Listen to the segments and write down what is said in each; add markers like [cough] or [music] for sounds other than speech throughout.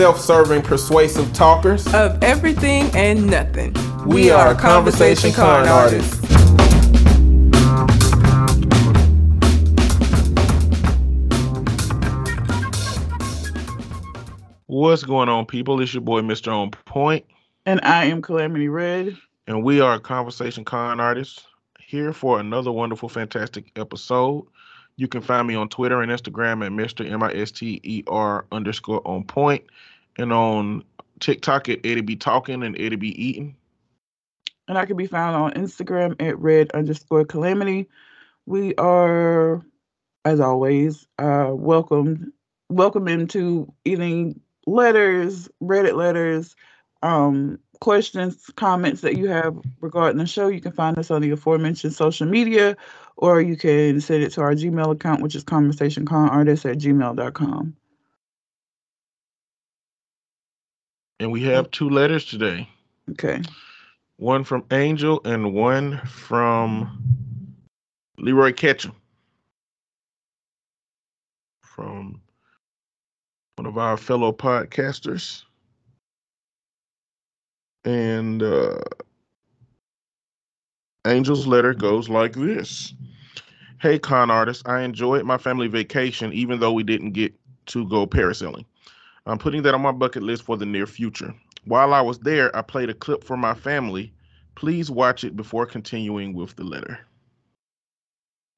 self serving, persuasive talkers of everything and nothing. We, we are, are Conversation, Con, Con artists. artists. What's going on, people? It's your boy, Mr. On Point. And I am Calamity Red. And we are Conversation Con artists here for another wonderful, fantastic episode. You can find me on Twitter and Instagram at Mr. M I S T E R underscore on point. And on TikTok at Eddie B Talking and Eddie B Eating. And I can be found on Instagram at red underscore calamity. We are, as always, uh welcome welcome into eating letters, Reddit letters, um, questions, comments that you have regarding the show, you can find us on the aforementioned social media, or you can send it to our Gmail account, which is conversationconartist at gmail.com. And we have two letters today. Okay. One from Angel and one from Leroy Ketchum. From one of our fellow podcasters. And uh, Angel's letter goes like this Hey, con artist, I enjoyed my family vacation even though we didn't get to go parasailing. I'm putting that on my bucket list for the near future. While I was there, I played a clip for my family. Please watch it before continuing with the letter.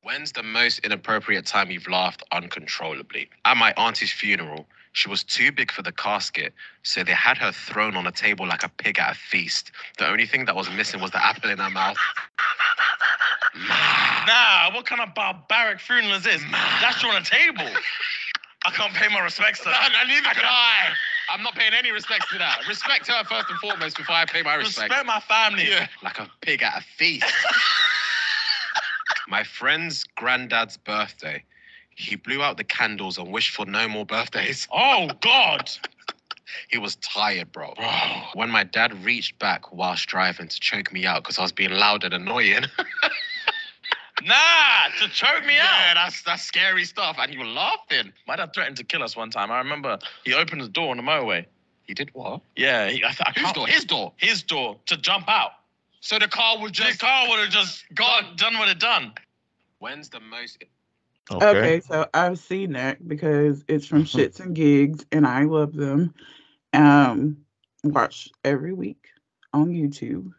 When's the most inappropriate time you've laughed uncontrollably? At my auntie's funeral, she was too big for the casket, so they had her thrown on a table like a pig at a feast. The only thing that was missing was the apple in her mouth. Nah, what kind of barbaric funeral is this? That's you on a table. [laughs] I can't pay my respects to that. I need to die. I'm not paying any respects to that. Respect her first and foremost before I pay my respect. Respect my family. Yeah. Like a pig at a feast. my friend's granddad's birthday. He blew out the candles and wished for no more birthdays. Oh, God. he was tired, bro. bro. When my dad reached back whilst driving to choke me out because I was being loud and annoying. [laughs] Nah, to choke me yeah, out. Yeah, that's that's scary stuff. And you were laughing. My dad threatened to kill us one time. I remember he opened the door on the motorway. He did what? Yeah, he, I, I Whose door? His door. His door to jump out. So the car would just. The car would have just gone done what it done. When's the most Okay. okay, so I've seen that because it's from [laughs] Shits and Gigs, and I love them. Um, watch every week on YouTube.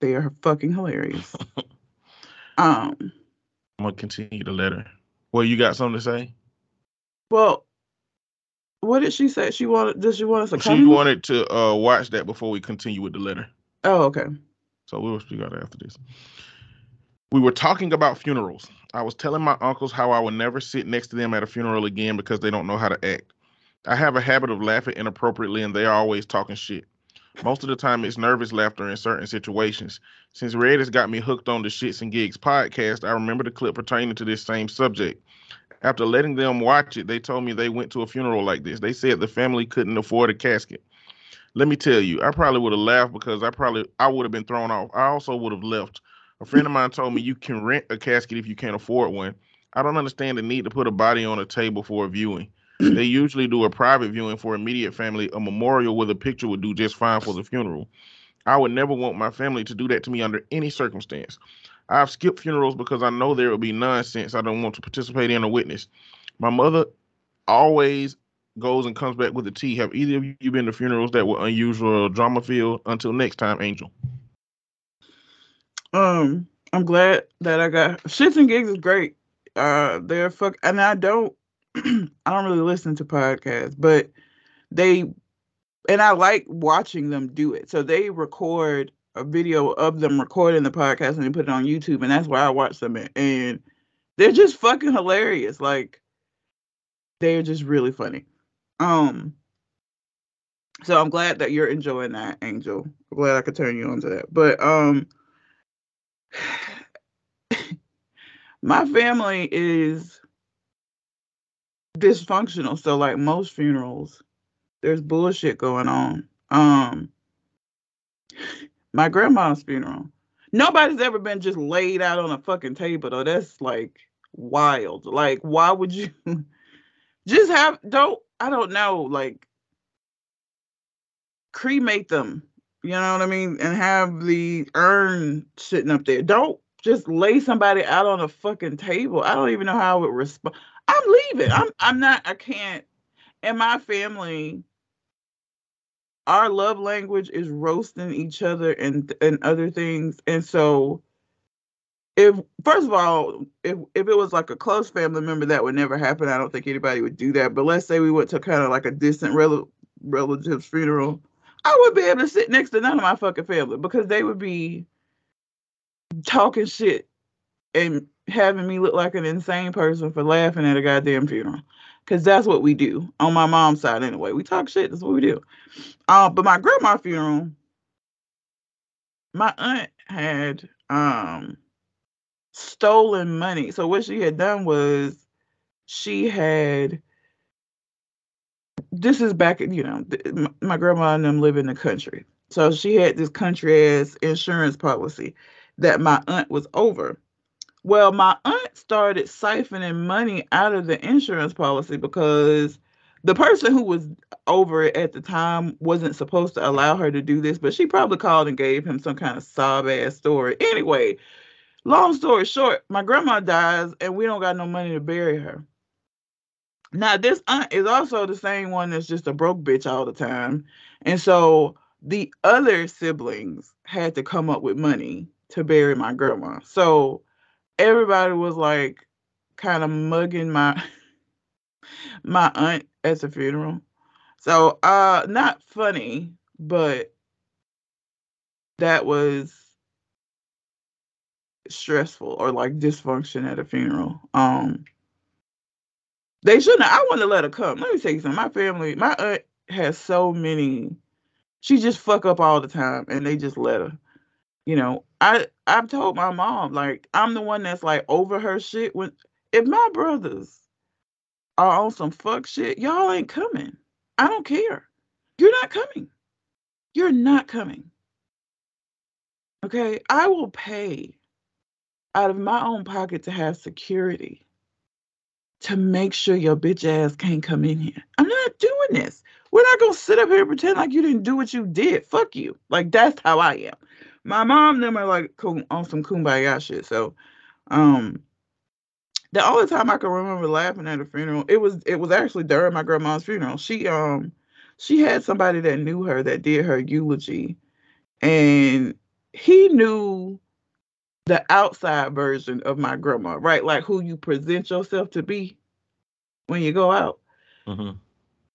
They are fucking hilarious. [laughs] um, I'm gonna continue the letter. Well, you got something to say? Well, what did she say? She wanted. Does she want us to? She wanted to uh, watch that before we continue with the letter. Oh, okay. So we'll speak out after this. We were talking about funerals. I was telling my uncles how I would never sit next to them at a funeral again because they don't know how to act. I have a habit of laughing inappropriately and they are always talking shit. Most of the time, it's nervous laughter in certain situations. Since Red has got me hooked on the Shits and Gigs podcast, I remember the clip pertaining to this same subject. After letting them watch it, they told me they went to a funeral like this. They said the family couldn't afford a casket. Let me tell you, I probably would have laughed because I probably I would have been thrown off. I also would have left a friend of mine told me you can rent a casket if you can't afford one. I don't understand the need to put a body on a table for a viewing. [clears throat] they usually do a private viewing for immediate family. A memorial with a picture would do just fine for the funeral. I would never want my family to do that to me under any circumstance. I've skipped funerals because I know there will be nonsense I don't want to participate in or witness. My mother always goes and comes back with a tea. Have either of you been to funerals that were unusual or drama filled? Until next time, Angel. Um, I'm glad that I got [laughs] shits and gigs is great. Uh, they're fuck, and I don't, [clears throat] I don't really listen to podcasts, but they, and I like watching them do it. So they record a video of them recording the podcast and they put it on YouTube, and that's why I watch them. And they're just fucking hilarious. Like they're just really funny. Um, so I'm glad that you're enjoying that, Angel. I'm glad I could turn you on to that. But um [sighs] my family is dysfunctional. So like most funerals, there's bullshit going on. Um my grandma's funeral. Nobody's ever been just laid out on a fucking table though. That's like wild. Like why would you [laughs] just have don't I don't know like cremate them. You know what I mean? And have the urn sitting up there. Don't just lay somebody out on a fucking table. I don't even know how I would respond. I'm leaving. I'm I'm not I can't. And my family, our love language is roasting each other and and other things. And so if first of all, if if it was like a close family member, that would never happen. I don't think anybody would do that. But let's say we went to kind of like a distant rel- relative's funeral, I would be able to sit next to none of my fucking family because they would be talking shit and having me look like an insane person for laughing at a goddamn funeral. Cause that's what we do on my mom's side anyway. We talk shit. That's what we do. Uh, but my grandma's funeral, my aunt had um stolen money. So what she had done was she had this is back you know my grandma and them live in the country so she had this country ass insurance policy that my aunt was over well, my aunt started siphoning money out of the insurance policy because the person who was over it at the time wasn't supposed to allow her to do this, but she probably called and gave him some kind of sob ass story. Anyway, long story short, my grandma dies and we don't got no money to bury her. Now, this aunt is also the same one that's just a broke bitch all the time. And so the other siblings had to come up with money to bury my grandma. So everybody was like kind of mugging my [laughs] my aunt at the funeral. So uh not funny, but that was stressful or like dysfunction at a funeral. Um they shouldn't I want to let her come. Let me tell you something. My family, my aunt has so many she just fuck up all the time and they just let her you know, I I've told my mom like I'm the one that's like over her shit. When if my brothers are on some fuck shit, y'all ain't coming. I don't care. You're not coming. You're not coming. Okay, I will pay out of my own pocket to have security to make sure your bitch ass can't come in here. I'm not doing this. We're not gonna sit up here and pretend like you didn't do what you did. Fuck you. Like that's how I am my mom and them are like on some kumbaya shit. So, um, the only time I can remember laughing at a funeral, it was it was actually during my grandma's funeral. She um she had somebody that knew her that did her eulogy, and he knew the outside version of my grandma, right? Like who you present yourself to be when you go out. Mm-hmm.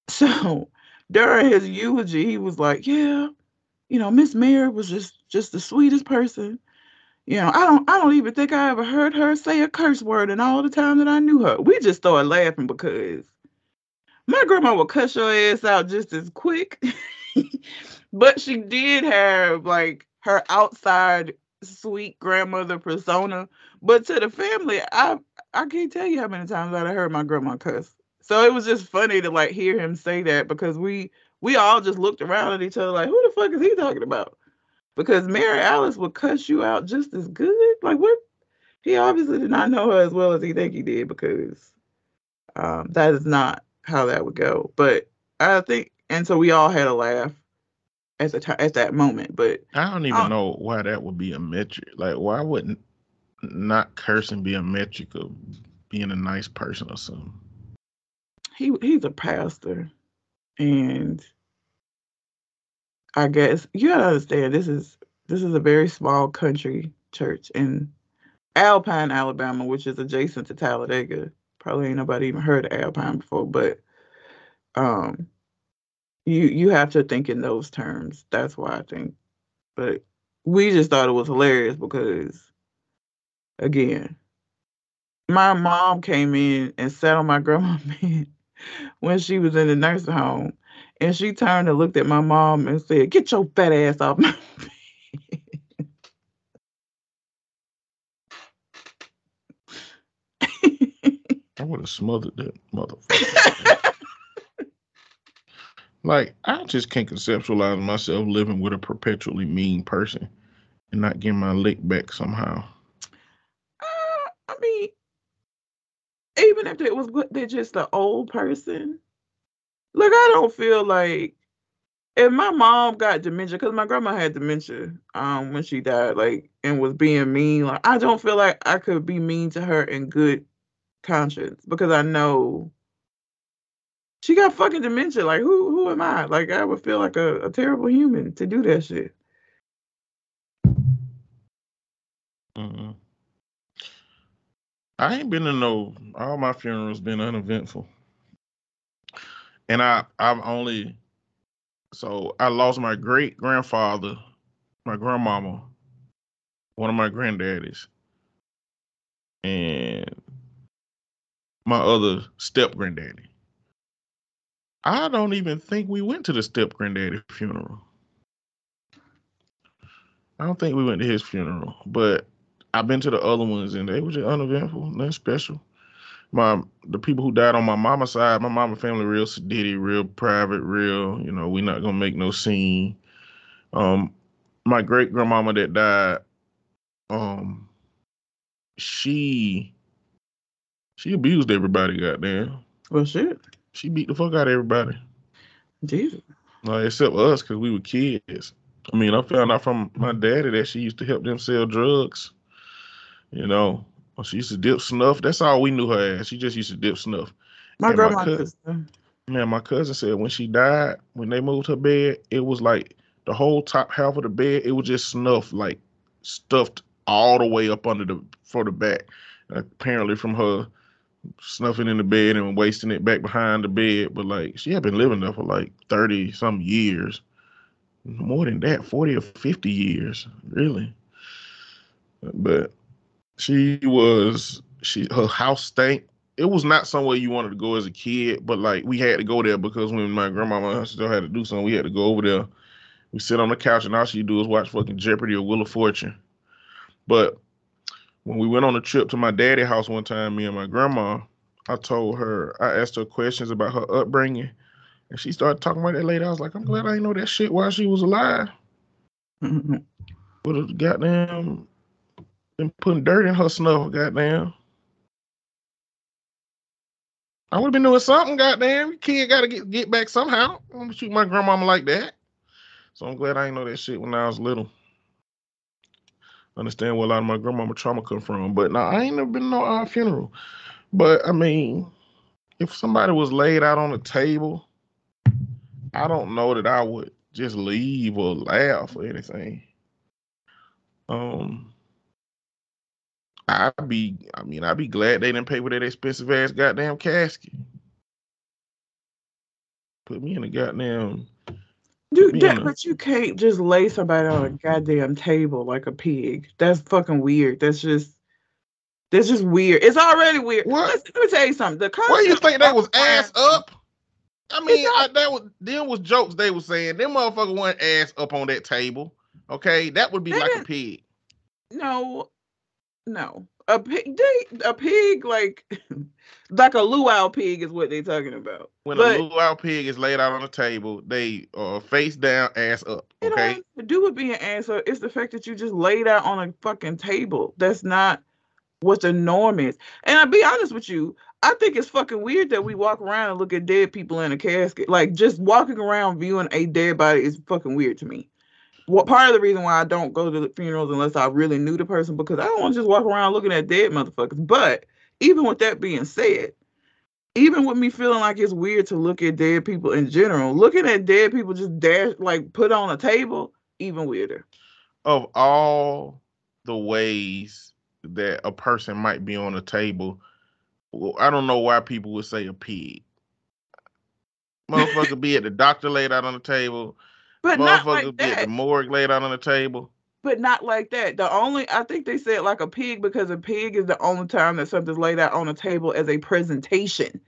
So during his eulogy, he was like, "Yeah, you know, Miss Mary was just just the sweetest person. You know, I don't I don't even think I ever heard her say a curse word in all the time that I knew her. We just started laughing because my grandma would cuss your ass out just as quick. [laughs] but she did have like her outside sweet grandmother persona. But to the family, I I can't tell you how many times I heard my grandma cuss. So it was just funny to like hear him say that because we we all just looked around at each other like, who the fuck is he talking about? Because Mary Alice would cuss you out just as good. Like what? He obviously did not know her as well as he think he did because um, that is not how that would go. But I think, and so we all had a laugh at the time at that moment. But I don't even um, know why that would be a metric. Like, why wouldn't not cursing be a metric of being a nice person or something? He he's a pastor, and I guess you gotta understand this is this is a very small country church in Alpine, Alabama, which is adjacent to Talladega. Probably ain't nobody even heard of Alpine before, but um you you have to think in those terms. That's why I think. But we just thought it was hilarious because again, my mom came in and sat on my [laughs] grandma's bed when she was in the nursing home and she turned and looked at my mom and said, Get your fat ass off my I would have smothered that motherfucker. [laughs] like, I just can't conceptualize myself living with a perpetually mean person and not getting my lick back somehow. Uh, I mean, even if it was they're just an old person, Look, I don't feel like if my mom got dementia, because my grandma had dementia um when she died, like and was being mean, like I don't feel like I could be mean to her in good conscience because I know she got fucking dementia. Like who who am I? Like I would feel like a, a terrible human to do that shit. Mm-mm. I ain't been to no. All my funerals been uneventful, and I I've only. So I lost my great grandfather, my grandmama, one of my granddaddies, and my other step granddaddy. I don't even think we went to the step granddaddy funeral. I don't think we went to his funeral, but I've been to the other ones and they were just uneventful, nothing special. My the people who died on my mama's side, my mama family real sedity, real private, real, you know, we not gonna make no scene. Um my great grandmama that died, um she she abused everybody, goddamn. Well, shit, She beat the fuck out of everybody. Jesus. Like, except us, because we were kids. I mean, I found out from my daddy that she used to help them sell drugs. You know, Oh, she used to dip snuff. That's all we knew her as. She just used to dip snuff. My And my grandma. cou- sister. Man, my cousin said when she died, when they moved her bed, it was like the whole top half of the bed, it was just snuff, like stuffed all the way up under the for the back. Apparently from her snuffing in the bed and wasting it back behind the bed. But like she had been living there for like 30 some years. More than that, 40 or 50 years, really. But she was she her house stank it was not somewhere you wanted to go as a kid, but like we had to go there because when my grandmama still had to do something, we had to go over there. We sit on the couch and all she do is watch fucking Jeopardy or Wheel of Fortune. But when we went on a trip to my daddy house one time, me and my grandma, I told her, I asked her questions about her upbringing, and she started talking about that later. I was like, I'm glad I didn't know that shit while she was alive. Mhm. Would have goddamn been putting dirt in her snuff, goddamn. I would have been doing something, goddamn. Kid got to get get back somehow. I'm gonna shoot my grandmama like that. So I'm glad I didn't know that shit when I was little. Understand where a lot of my grandmama trauma come from, but no, I ain't never been no uh, funeral. But I mean, if somebody was laid out on a table, I don't know that I would just leave or laugh or anything. Um, I'd be, I mean, I'd be glad they didn't pay for that expensive ass goddamn casket. Put me in a goddamn. Dude, that, and- but you can't just lay somebody on a goddamn table like a pig. That's fucking weird. That's just that's just weird. It's already weird. What? Listen, let me tell you something. The do you think that was ass up? I mean, I, that was them was jokes they were saying. Them motherfucker wasn't ass up on that table. Okay, that would be They like a pig. No, no. A pig, they, a pig like [laughs] like a luau pig is what they're talking about. When but a luau pig is laid out on the table, they are face down, ass up. it Okay, to do with being answer. It's the fact that you just laid out on a fucking table. That's not what the norm is. And I'll be honest with you, I think it's fucking weird that we walk around and look at dead people in a casket. Like just walking around viewing a dead body is fucking weird to me. What part of the reason why I don't go to the funerals unless I really knew the person because I don't want to just walk around looking at dead motherfuckers. But even with that being said, even with me feeling like it's weird to look at dead people in general, looking at dead people just dash like put on a table, even weirder. of all the ways that a person might be on a table, well, I don't know why people would say a pig. [laughs] Motherfucker be at the doctor laid out on the table. But not like be at the that. morgue laid out on the table. But not like that. The only I think they said like a pig because a pig is the only time that something's laid out on a table as a presentation.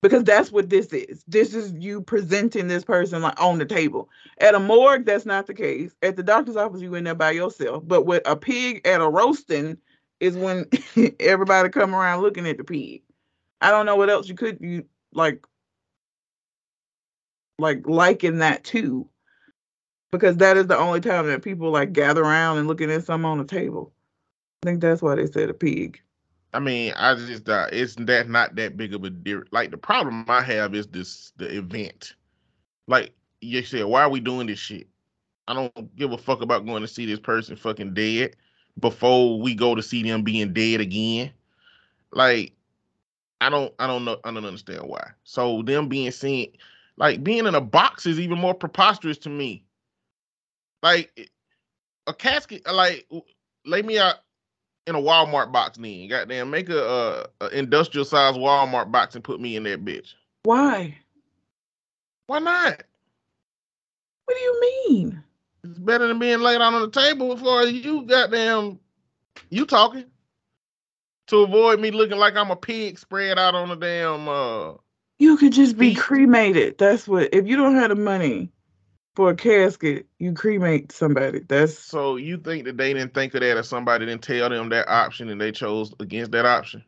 Because that's what this is. This is you presenting this person like on the table. At a morgue, that's not the case. At the doctor's office, you in there by yourself. But with a pig at a roasting is when [laughs] everybody come around looking at the pig. I don't know what else you could you like like liken that to because that is the only time that people like gather around and looking at something on the table. I think that's why they said a pig. I mean, I just uh, it's that not that big of a deal. Like the problem I have is this the event. Like you said, why are we doing this shit? I don't give a fuck about going to see this person fucking dead before we go to see them being dead again. Like, I don't, I don't know, I don't understand why. So them being seen, like being in a box is even more preposterous to me. Like a casket, like lay me out in a Walmart box then. Goddamn, make a, a, a industrial size Walmart box and put me in that bitch. Why? Why not? What do you mean? It's better than being laid out on the table before you goddamn you talking. To avoid me looking like I'm a pig spread out on the damn uh You could just be cremated. That's what. If you don't have the money for a casket, you cremate somebody. That's so you think that they didn't think of that or somebody didn't tell them that option and they chose against that option?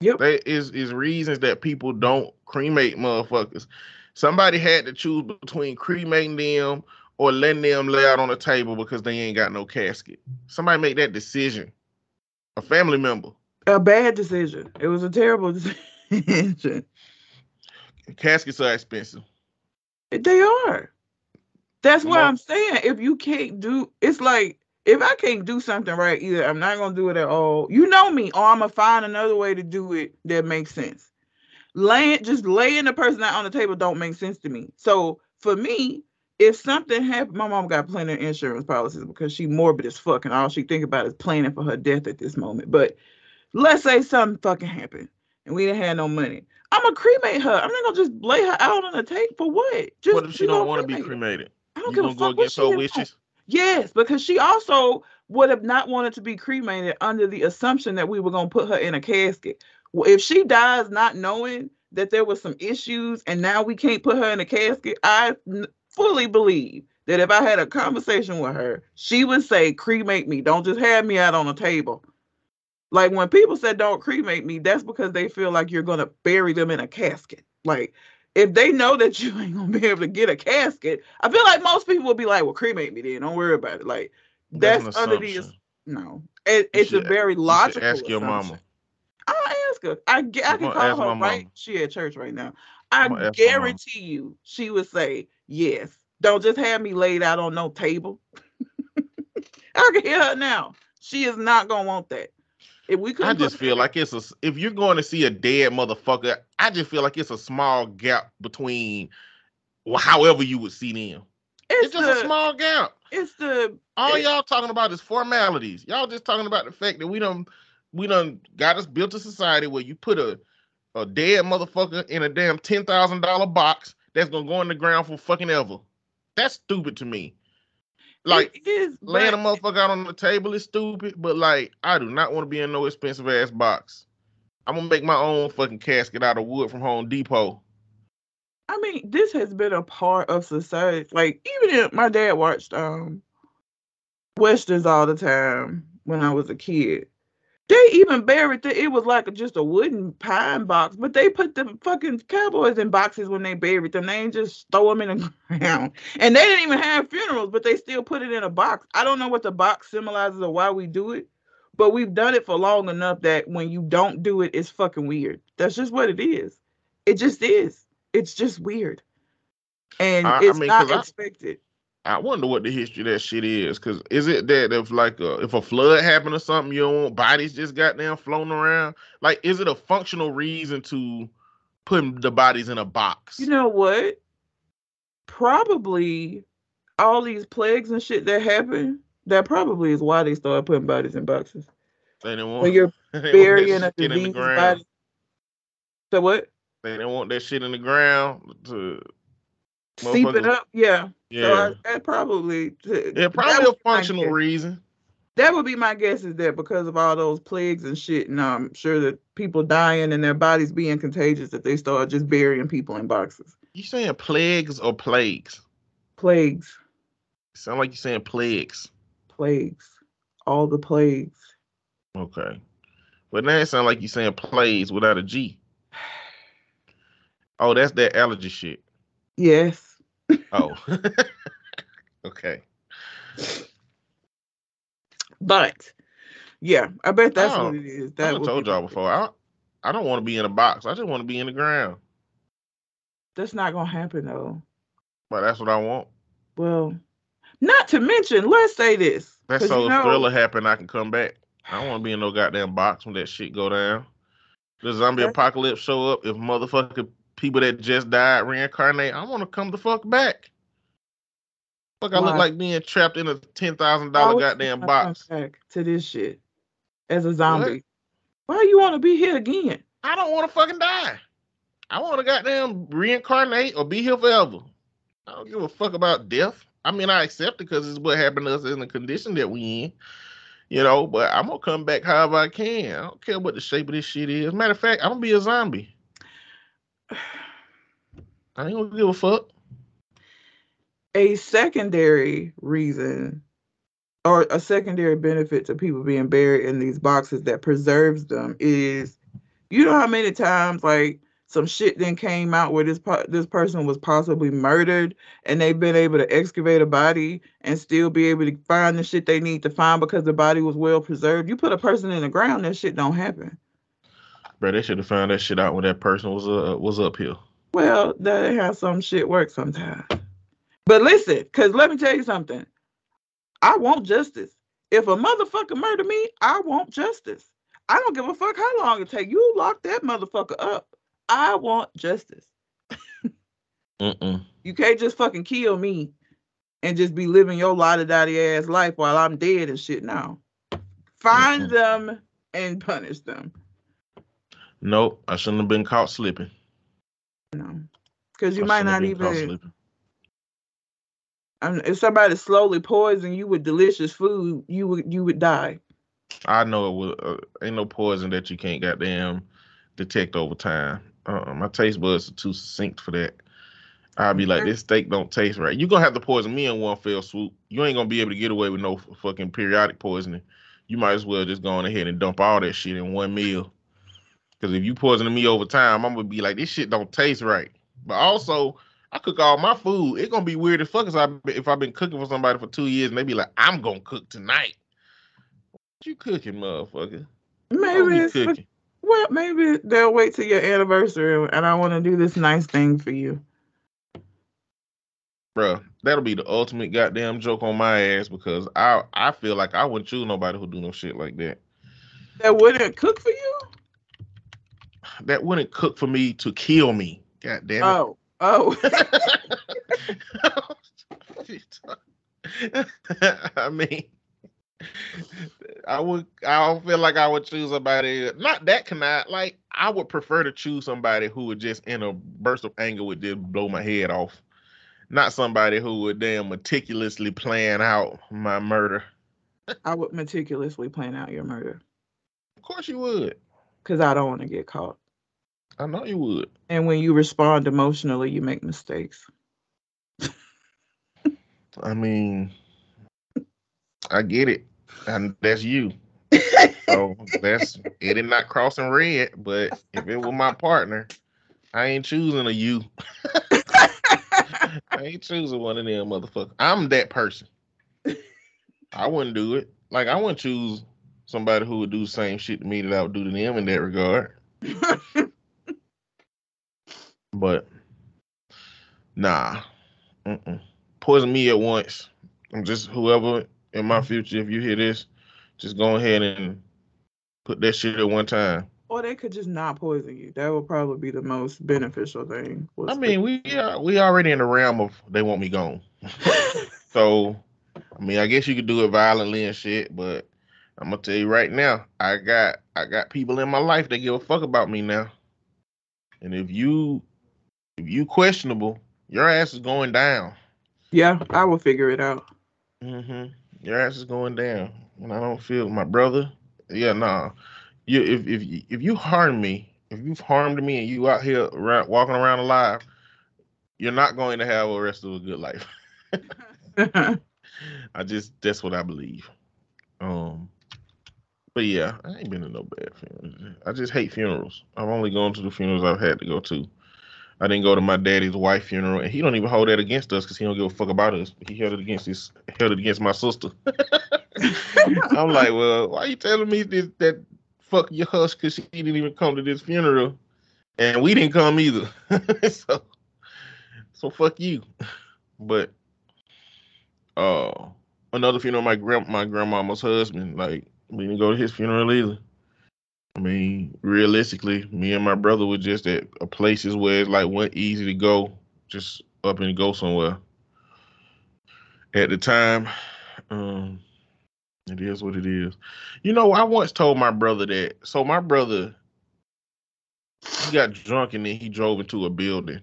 Yep. There is is reasons that people don't cremate motherfuckers. Somebody had to choose between cremating them or letting them lay out on the table because they ain't got no casket. Somebody make that decision. A family member. a bad decision. It was a terrible [laughs] decision. Caskets are expensive. They are. That's what I'm saying. If you can't do, it's like if I can't do something right, either I'm not gonna do it at all. You know me, or I'm gonna find another way to do it that makes sense. Laying just laying the person out on the table don't make sense to me. So for me, if something happened, my mom got plenty of insurance policies because she morbid as fuck, and all she think about is planning for her death at this moment. But let's say something fucking happened and we didn't have no money. I'm gonna cremate her. I'm not gonna just lay her out on the table for what? Just what if she don't want to be cremated? I don't You give a go fuck what against her wishes? Yes, because she also would have not wanted to be cremated under the assumption that we were gonna put her in a casket. Well, if she dies not knowing that there was some issues and now we can't put her in a casket, I fully believe that if I had a conversation with her, she would say, "Cremate me. Don't just have me out on a table." Like when people said don't cremate me, that's because they feel like you're gonna bury them in a casket. Like if they know that you ain't gonna be able to get a casket, I feel like most people would be like, "Well, cremate me then. Don't worry about it." Like that's, an under the no. It, You it's a should- very You should logical. ask your mama. I'll ask her. I, I can call her right. mama. She at church right now. I I'm gonna ask my mama. guarantee you, she would say yes. Don't just have me laid out on no table. [laughs] I can hear her now. She is not gonna want that. If we could, I just feel like it's a if you're going to see a dead motherfucker, I just feel like it's a small gap between well, however you would see them. it's, It's just the a small gap. it's the All y'all talking about is formalities. Y'all just talking about the fact that we don't we done got us built a society where you put a a dead motherfucker in a damn ten thousand dollar box that's gonna go in the ground for fucking ever. That's stupid to me. Like is laying a motherfucker out on the table is stupid, but like I do not want to be in no expensive ass box. I'm gonna make my own fucking casket out of wood from Home Depot. I mean, this has been a part of society. Like even if my dad watched um westerns all the time when I was a kid. They even buried the, it was like just a wooden pine box, but they put the fucking cowboys in boxes when they buried them. They ain't just throw them in the [laughs] ground. And they didn't even have funerals, but they still put it in a box. I don't know what the box symbolizes or why we do it, but we've done it for long enough that when you don't do it, it's fucking weird. That's just what it is. It just is. It's just weird. And I- I it's mean, not I- expected. I wonder what the history of that shit is. Cause is it that if like a, if a flood happened or something, you don't want bodies just got goddamn floating around? Like, is it a functional reason to put the bodies in a box? You know what? Probably all these plagues and shit that happen, that probably is why they started putting bodies in boxes. they didn't want, When you're [laughs] they didn't want that burying a shit in the diseased ground. body. So what? They didn't want that shit in the ground to Seep it up? Yeah. Yeah, So I, that probably yeah, probably a would be my functional reason. That would be my guess is that because of all those plagues and shit, and I'm sure that people dying and their bodies being contagious, that they start just burying people in boxes. You saying plagues or plagues? Plagues, Sound like you're saying plagues. plagues, all the plagues. Okay, but now it sound like you're saying plays without a G. [sighs] Oh, that's that allergy shit. Yes. Oh, [laughs] okay. But yeah, I bet that's Oh, what it is. I That would told y'all before. I I don't want to be in a box. I just want to be in the ground. That's not gonna happen though. But that's what I want. Well, not to mention, let's say this. That's so you if know- thriller happen, I can come back. I don't want to be in no goddamn box when that shit go down. The zombie apocalypse show up. If motherfucking people that just died reincarnate, I want to come the fuck back. Fuck, I look like being trapped in a ten thousand dollar goddamn box. back to this shit as a zombie. Why you want to be here again? I don't want to fucking die. I want to goddamn reincarnate or be here forever. I don't give a fuck about death. I mean, I accept it because it's what happened to us in the condition that we in. You know, but I'm gonna come back however I can. I don't care what the shape of this shit is. Matter of fact, I'm gonna be a zombie. I ain't gonna give a fuck. A secondary reason or a secondary benefit to people being buried in these boxes that preserves them is you know how many times like some shit then came out where this po- this person was possibly murdered and they've been able to excavate a body and still be able to find the shit they need to find because the body was well preserved. You put a person in the ground, that shit don't happen. Bro, they should have found that shit out when that person was uh, was up here. Well, that how some shit works sometimes. But listen, because let me tell you something. I want justice. If a motherfucker murder me, I want justice. I don't give a fuck how long it take. You lock that motherfucker up. I want justice. You can't just fucking kill me and just be living your la da ass life while I'm dead and shit now. Find Mm-mm. them and punish them. Nope, I shouldn't have been caught slipping. No. Because you I might shouldn't have been caught even slipping. I mean, if somebody slowly poisoned you with delicious food, you would you would die. I know it will. Uh, ain't no poison that you can't goddamn detect over time. Uh, my taste buds are too succinct for that. I'll be like, this steak don't taste right. You're gonna have to poison me in one fell swoop. You ain't gonna be able to get away with no fucking periodic poisoning. You might as well just go on ahead and dump all that shit in one meal. Because if you poisoning me over time, I'm gonna be like, this shit don't taste right. But also, I cook all my food. It's gonna be weird as fuck if I've been, if I've been cooking for somebody for two years and they be like, I'm gonna cook tonight. What you cooking, motherfucker? Maybe you it's for- cooking? well, maybe they'll wait till your anniversary, and I want to do this nice thing for you. Bruh, that'll be the ultimate goddamn joke on my ass because I I feel like I wouldn't choose nobody who do no shit like that. That wouldn't cook for you. That wouldn't cook for me to kill me. God damn it. Oh, oh, [laughs] I mean, I would. I don't feel like I would choose somebody. Not that cannot. Like I would prefer to choose somebody who would just in a burst of anger would just blow my head off. Not somebody who would damn meticulously plan out my murder. I would meticulously plan out your murder Of course you would. because I don't want to get caught. I know you would. And when you respond emotionally, you make mistakes. I mean, I get it, and that's you. So that's it. Is not crossing red, but if it were my partner, I ain't choosing a you. [laughs] I ain't choosing one of them motherfuckers. I'm that person. I wouldn't do it. Like I wouldn't choose somebody who would do the same shit to me that I would do to them in that regard. [laughs] But nah, Mm-mm. poison me at once. I'm just whoever in my future. If you hear this, just go ahead and put that shit at one time. or they could just not poison you. That would probably be the most beneficial thing. I mean, we are, we already in the realm of they want me gone. [laughs] So, I mean, I guess you could do it violently and shit, but I'm gonna tell you right now, I got I got people in my life that give a fuck about me now. And if you if you questionable, your ass is going down. yeah, I will figure it out. hmm Your ass is going down, and I don't feel my brother. Yeah, nah. You if if you- if you harm me, if you've harmed me, and you out here around, walking around alive, you're not going to have a rest of a good life. [laughs] [laughs] I just that's what I believe. Um, but yeah, I ain't been to no bad funerals. I just hate funerals. I've only gone to the funerals I've had to go to. I didn't go to my daddy's wife funeral, and he don't even hold that against us because he don't give a fuck about us. He held it against his held it against my sister. [laughs] I'm like, well, why you telling me this, that fuck your hush because she didn't even come to this funeral, and we didn't come either. [laughs] so, so fuck you. But uh another funeral, my grand my grandmama's husband, like we didn't go to his funeral either. I mean, realistically, me and my brother were just at places where it's like went easy to go, just up and go somewhere. At the time, um, it is what it is. You know, I once told my brother that. So my brother, he got drunk and then he drove into a building.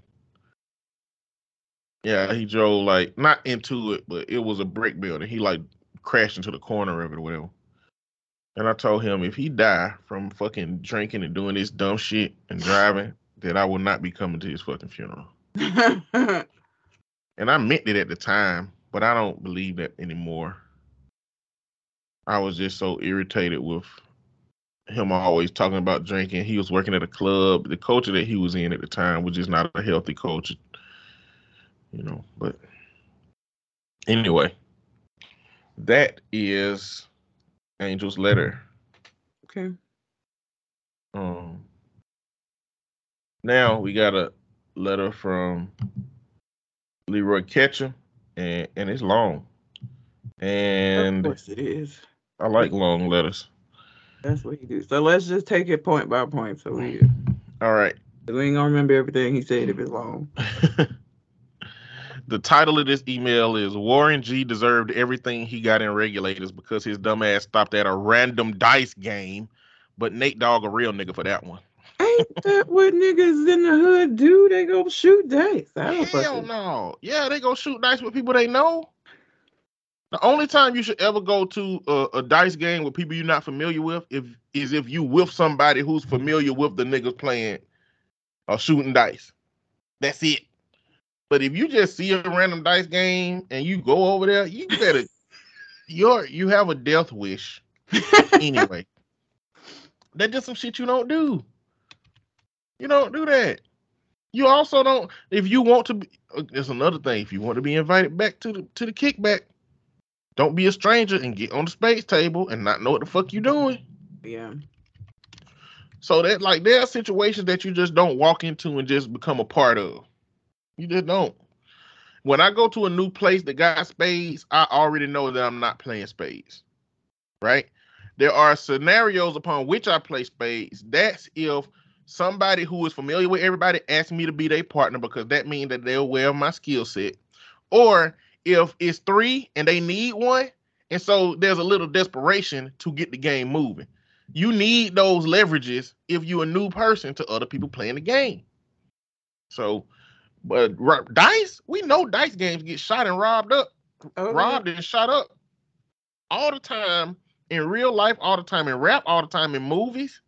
Yeah, he drove like not into it, but it was a brick building. He like crashed into the corner of it or whatever. And I told him if he die from fucking drinking and doing this dumb shit and driving, that I will not be coming to his fucking funeral. [laughs] And I meant it at the time, but I don't believe that anymore. I was just so irritated with him always talking about drinking. He was working at a club. The culture that he was in at the time was just not a healthy culture. You know, but anyway, that is Angel's letter. okay. Um now we got a letter from Leroy Ketchum and and it's long. Of And course it is. I like long letters. That's what he do. So let's just take it point by point. So we, All right. we ain't gonna remember everything he said if it's long. [laughs] the title of this email is Warren G deserved everything he got in regulators because his dumb ass stopped at a random dice game, but Nate Dogg a real nigga for that one. Ain't that what niggas in the hood do? They go shoot dice. I don't Hell fucking. no. Yeah, they go shoot dice with people they know. The only time you should ever go to a, a dice game with people you're not familiar with if is if you with somebody who's familiar with the niggas playing or shooting dice. That's it. But if you just see a random dice game and you go over there, you better you're you have a death wish [laughs] anyway. That's just some shit you don't do. You don't do that. You also don't if you want to be uh, there's another thing. If you want to be invited back to the to the kickback, don't be a stranger and get on the spades table and not know what the fuck you're doing. Yeah. So that like there are situations that you just don't walk into and just become a part of. You just don't. When I go to a new place that got spades, I already know that I'm not playing spades. Right? There are scenarios upon which I play spades. That's if somebody who is familiar with everybody asks me to be their partner because that means that they're aware of my skill set. Or if it's three and they need one, and so there's a little desperation to get the game moving you need those leverages if you're a new person to other people playing the game. So, Uh, but dice, we know dice games get shot and robbed up, Oh, robbed and shot up all the time in real life, all the time in rap, all the time in movies.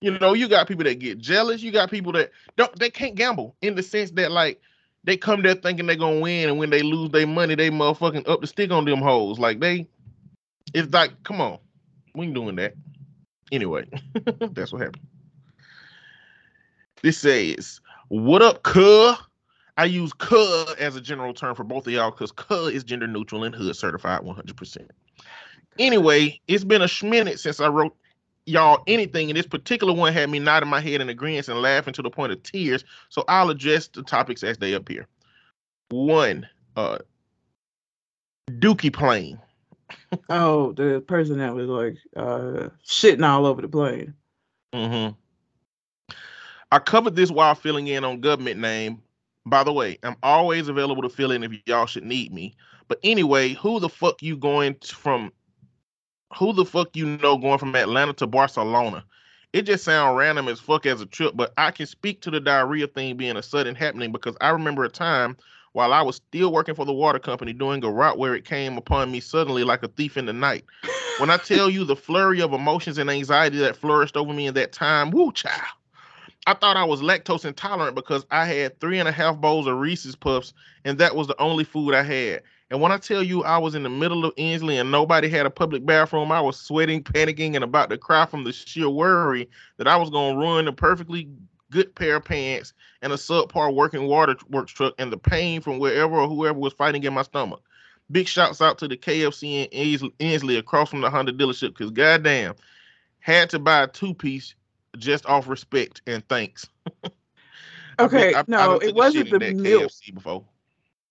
You know, you got people that get jealous. You got people that don't, they can't gamble in the sense that like they come there thinking they're gonna win, and when they lose their money, they motherfucking up the stick on them hoes. Like they, it's like, come on, we ain't doing that. Anyway, [laughs] that's what happened. This says, What up, cuh? I use cuh as a general term for both of y'all because cuh is gender neutral and hood certified 100%. Anyway, it's been a minute since I wrote y'all anything, and this particular one had me nodding my head in agreement and laughing to the point of tears. So I'll address the topics as they appear. One, uh, Dookie plane. Oh, the person that was like uh shitting all over the plane. hmm I covered this while filling in on government name. By the way, I'm always available to fill in if y'all should need me. But anyway, who the fuck you going t- from? Who the fuck you know going from Atlanta to Barcelona? It just sounds random as fuck as a trip, but I can speak to the diarrhea thing being a sudden happening because I remember a time while I was still working for the water company doing a route where it came upon me suddenly like a thief in the night. When I tell you the flurry of emotions and anxiety that flourished over me in that time, woo child. I thought I was lactose intolerant because I had three and a half bowls of Reese's Puffs, and that was the only food I had. And when I tell you I was in the middle of Ensley and nobody had a public bathroom, I was sweating, panicking, and about to cry from the sheer worry that I was going to ruin a perfectly good pair of pants and a subpar working water works truck and the pain from wherever or whoever was fighting in my stomach. Big shouts out to the KFC in Ins- Ensley across from the Honda dealership because goddamn, had to buy a two piece just off respect and thanks. [laughs] Okay, I've- I no, done it wasn't the milk. KFC before.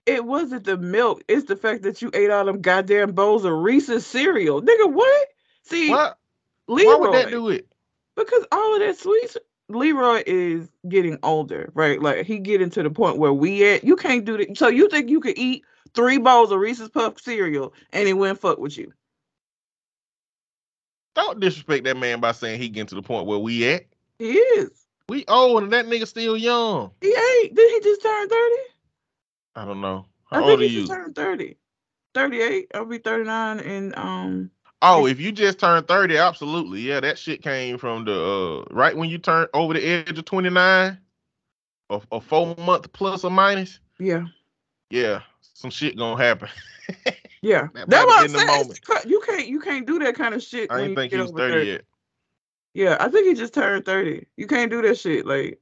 it wasn't the milk. It's the fact that you ate all them goddamn bowls of Reese's cereal, nigga. What? See, What? Leroy, Why would that do it? because all of that sweet. Leroy is getting older, right? Like he getting to the point where we at. You can't do that. So you think you could eat three bowls of Reese's Puff cereal and it wouldn't fuck with you? Don't disrespect that man by saying he getting to the point where we at. He is. We old and that nigga still young. He ain't. Did he just turn thirty? I don't know. I How think old are he you? just turned 30. 38. I'll be 39 and um Oh, if you just turned 30, absolutely. Yeah, that shit came from the uh right when you turn over the edge of 29 or a four month plus or minus. yeah. Yeah, some shit gonna happen. [laughs] Yeah. That That's what I'm saying. moment. You can't you can't do that kind of shit. I didn't think he was over 30 yet. Yeah, I think he just turned 30. You can't do that shit. Like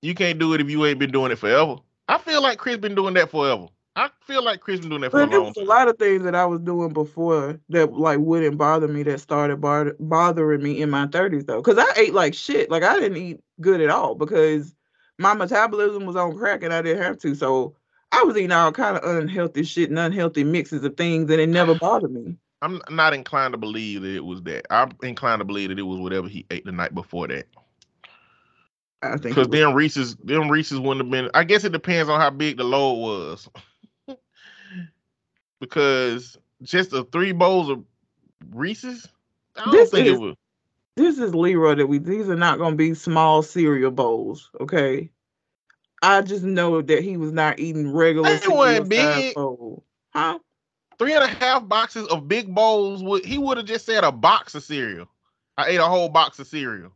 You can't do it if you ain't been doing it forever. I feel like Chris been doing that forever. I feel like Chris been doing that for but a there long was a lot of things that I was doing before that like wouldn't bother me that started bar- bothering me in my 30s though. Cause I ate like shit. Like I didn't eat good at all because my metabolism was on crack and I didn't have to. So I was eating all kind of unhealthy shit and unhealthy mixes of things and it never [sighs] bothered me. I'm not inclined to believe that it was that. I'm inclined to believe that it was whatever he ate the night before that. I think Because then Reese's, them Reese's wouldn't have been. I guess it depends on how big the load was. [laughs] because just the three bowls of Reese's, I don't This think is- it was. this is Leroy that we these are not gonna be small cereal bowls, okay? I just know that he was not eating regular They wasn't big. Huh? Three and a half boxes of big bowls. Would he would have just said a box of cereal? I ate a whole box of cereal,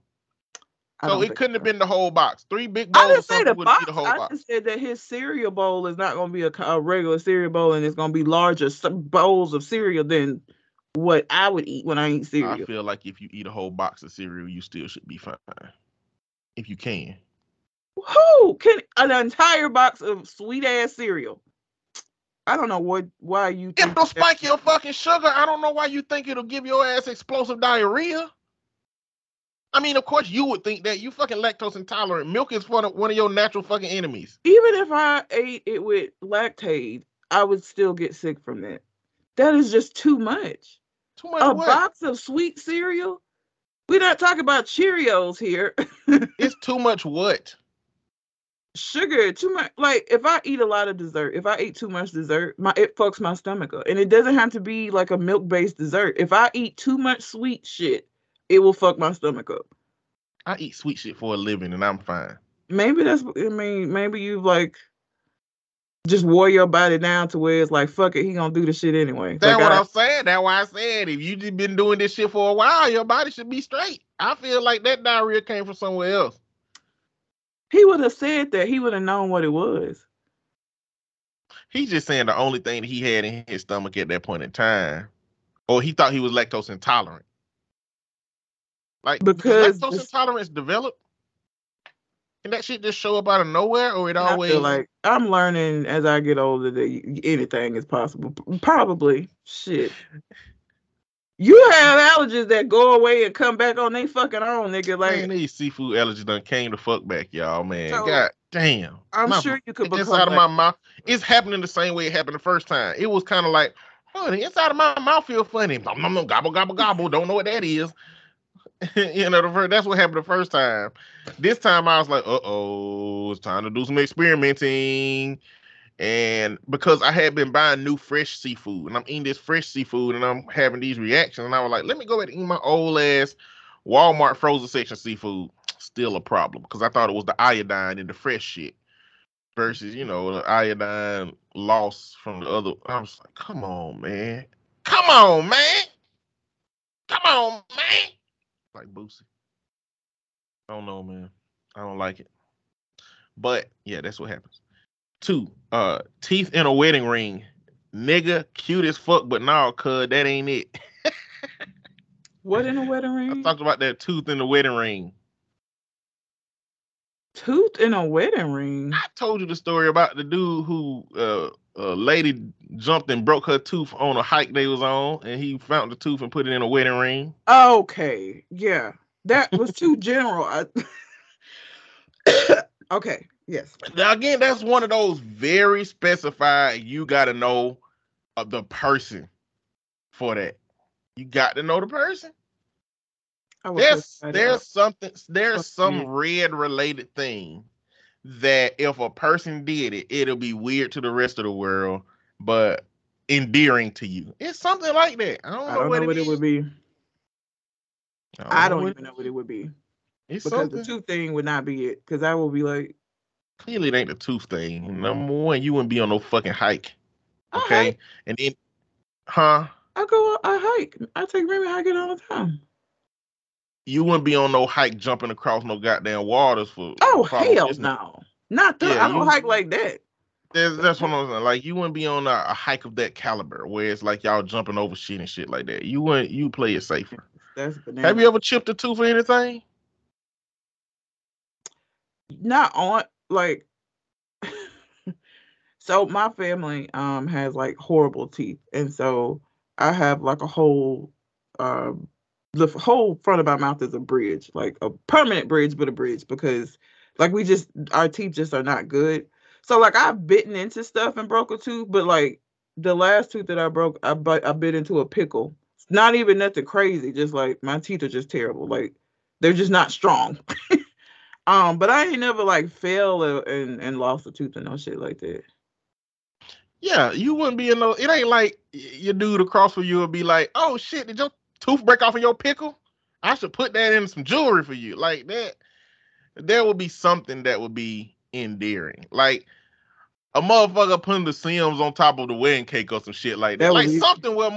so it couldn't have been the whole box. Three big bowls. I didn't say the box. the whole I box. just said that his cereal bowl is not going to be a, a regular cereal bowl, and it's going to be larger bowls of cereal than what I would eat when I eat cereal. I feel like if you eat a whole box of cereal, you still should be fine. If you can. Who can an entire box of sweet ass cereal? I don't know what why you think It'll spike your fucking sugar. I don't know why you think it'll give your ass explosive diarrhea. I mean, of course you would think that you fucking lactose intolerant. Milk is one of, one of your natural fucking enemies. even if I ate it with Lactaid, I would still get sick from that. That is just too much. Too much A what? box of sweet cereal? We're not talking about Cheerios here. [laughs] It's too much what? Sugar, too much. Like if I eat a lot of dessert, if I eat too much dessert, my it fucks my stomach up. And it doesn't have to be like a milk-based dessert. If I eat too much sweet shit, it will fuck my stomach up. I eat sweet shit for a living and I'm fine. Maybe that's I mean, maybe you've like just wore your body down to where it's like fuck it, he gonna do the shit anyway. That's Like, what I- I'm saying. That's why I said if you just been doing this shit for a while, your body should be straight. I feel like that diarrhea came from somewhere else. He would have said that. He would have known what it was. He's just saying the only thing that he had in his stomach at that point in time, or he thought he was lactose intolerant. Like Because lactose this- intolerance developed, Can that shit just show up out of nowhere, or it I always feel like I'm learning as I get older that anything is possible. Probably shit. You have allergies that go away and come back on they fucking own, nigga. Like man, these seafood allergies done came to fuck back, y'all. Man, So, god damn. I'm My sure you could become inside of like, my mouth. It's happening the same way it happened the first time. It was kind of like, the inside of my mouth feel funny. Nom, nom, nom, gobble, gobble, gobble. Don't know what that is. [laughs] you know, the first, that's what happened the first time. This time I was like, uh oh, it's time to do some experimenting. And because I had been buying new fresh seafood and I'm eating this fresh seafood and I'm having these reactions, and I was like, let me go ahead and eat my old ass Walmart frozen section seafood. Still a problem because I thought it was the iodine in the fresh shit versus, you know, the iodine loss from the other. I was like, come on, man. Come on, man. Come on, man. Like Boosie. I don't know, man. I don't like it. But yeah, that's what happens. Two, uh, teeth in a wedding ring. Nigga, cute as fuck, but no, cuz that ain't it. [laughs] what in a wedding ring? I talked about that tooth in the wedding ring. Tooth in a wedding ring. I told you the story about the dude who uh a lady jumped and broke her tooth on a hike they was on, and he found the tooth and put it in a wedding ring. Okay, yeah, that was too general. I... [laughs] okay, Yes. Now again, that's one of those very specified. You got to know of the person for that. You got to know the person. I There's there's something there's some red related thing that if a person did it, it'll be weird to the rest of the world, but endearing to you. It's something like that. I don't know, I don't what, know what it, it would be. I don't what even it know what it would be. It's because something. the tooth thing would not be it. Because I will be like, Clearly, it ain't the tooth thing. Number one, you wouldn't be on no fucking hike. Okay, hike. and then, huh? I go, I hike. I take Remy hiking all the time. You wouldn't be on no hike jumping across no goddamn waters for. Oh follow hell this- no, not that. Yeah, I don't you- hike like that. That's, that's what I'm saying. Like you wouldn't be on a, a hike of that caliber where it's like y'all jumping over shit and shit like that. You wouldn't. You play it safer. That's banana. Have you ever chipped a tooth or anything? Not on like [laughs] so my family um has like horrible teeth and so i have like a whole um the whole front of my mouth is a bridge like a permanent bridge but a bridge because like we just our teeth just are not good. So like i've bitten into stuff and broke a tooth but like the last tooth that i broke i bit, I bit into a pickle. It's not even nothing crazy just like my teeth are just terrible like they're just not strong [laughs] um, but I ain't never like fell and and lost a tooth and no shit like that. Yeah, you wouldn't be in no. It ain't like your dude across from you would be like, "Oh shit, did your tooth break off in your pickle? I should put that in some jewelry for you." Like that. There would be something that would be endearing, like a motherfucker putting the Sims on top of the wedding cake or some shit like that. That like something where,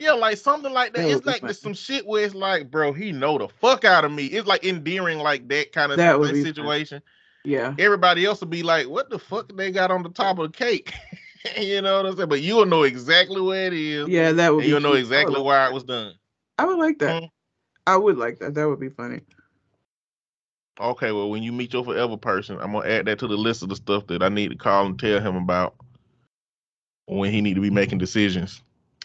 yeah, like something like that. That it's like some shit where it's like, bro, he know the fuck out of me. It's like endearing, like that kind of That would be funny. situation Yeah, everybody else will be like, "What the fuck they got on the top of the cake?" [laughs] you know what I'm saying? But you'll know exactly where it is, yeah, that would. be you'll know. Exactly would, why it was done. I would like that. Mm. I would like that. That would be funny. Okay, well, when you meet your forever person, I'm gonna add that to the list of the stuff that I need to call and tell him about when he need to be making decisions. [laughs]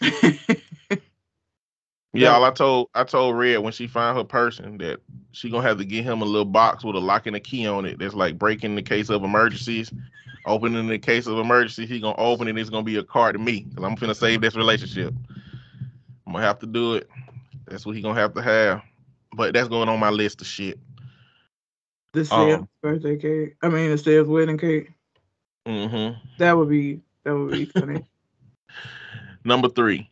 Yeah, all I told I told Red when she find her person that she gonna have to get him a little box with a lock and a key on it. That's like breaking the case of emergencies, opening the case of emergency. He gonna open it. It's gonna be a card to me because I'm finna save this relationship. I'm gonna have to do it. That's what he gonna have to have. But that's going on my list of shit. the Um, Sam's birthday cake. I mean, the Sam's wedding cake. Mm-hmm. That would be. That would be funny. [laughs] Number three.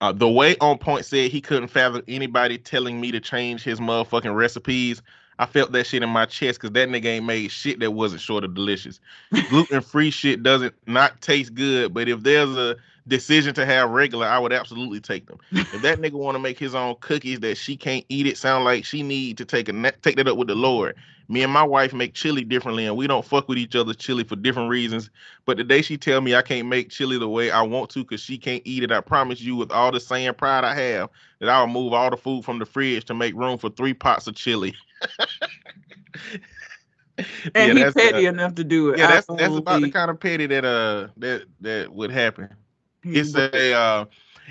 Uh, the way on point said he couldn't fathom anybody telling me to change his motherfucking recipes. I felt that shit in my chest because that nigga ain't made shit that wasn't short of delicious. [laughs] Gluten free shit doesn't not taste good, but if there's a decision to have regular, I would absolutely take them. If that nigga want to make his own cookies that she can't eat, it sound like she need to take a take that up with the Lord. Me and my wife make chili differently, and we don't fuck with each other's chili for different reasons. But the day she tell me I can't make chili the way I want to because she can't eat it, I promise you, with all the same pride I have, that I'll move all the food from the fridge to make room for three pots of chili. [laughs] And Yeah, he's that's, uh, petty enough to do it. yeah, that's that's about the kind of petty that uh that that would happen. It's a uh,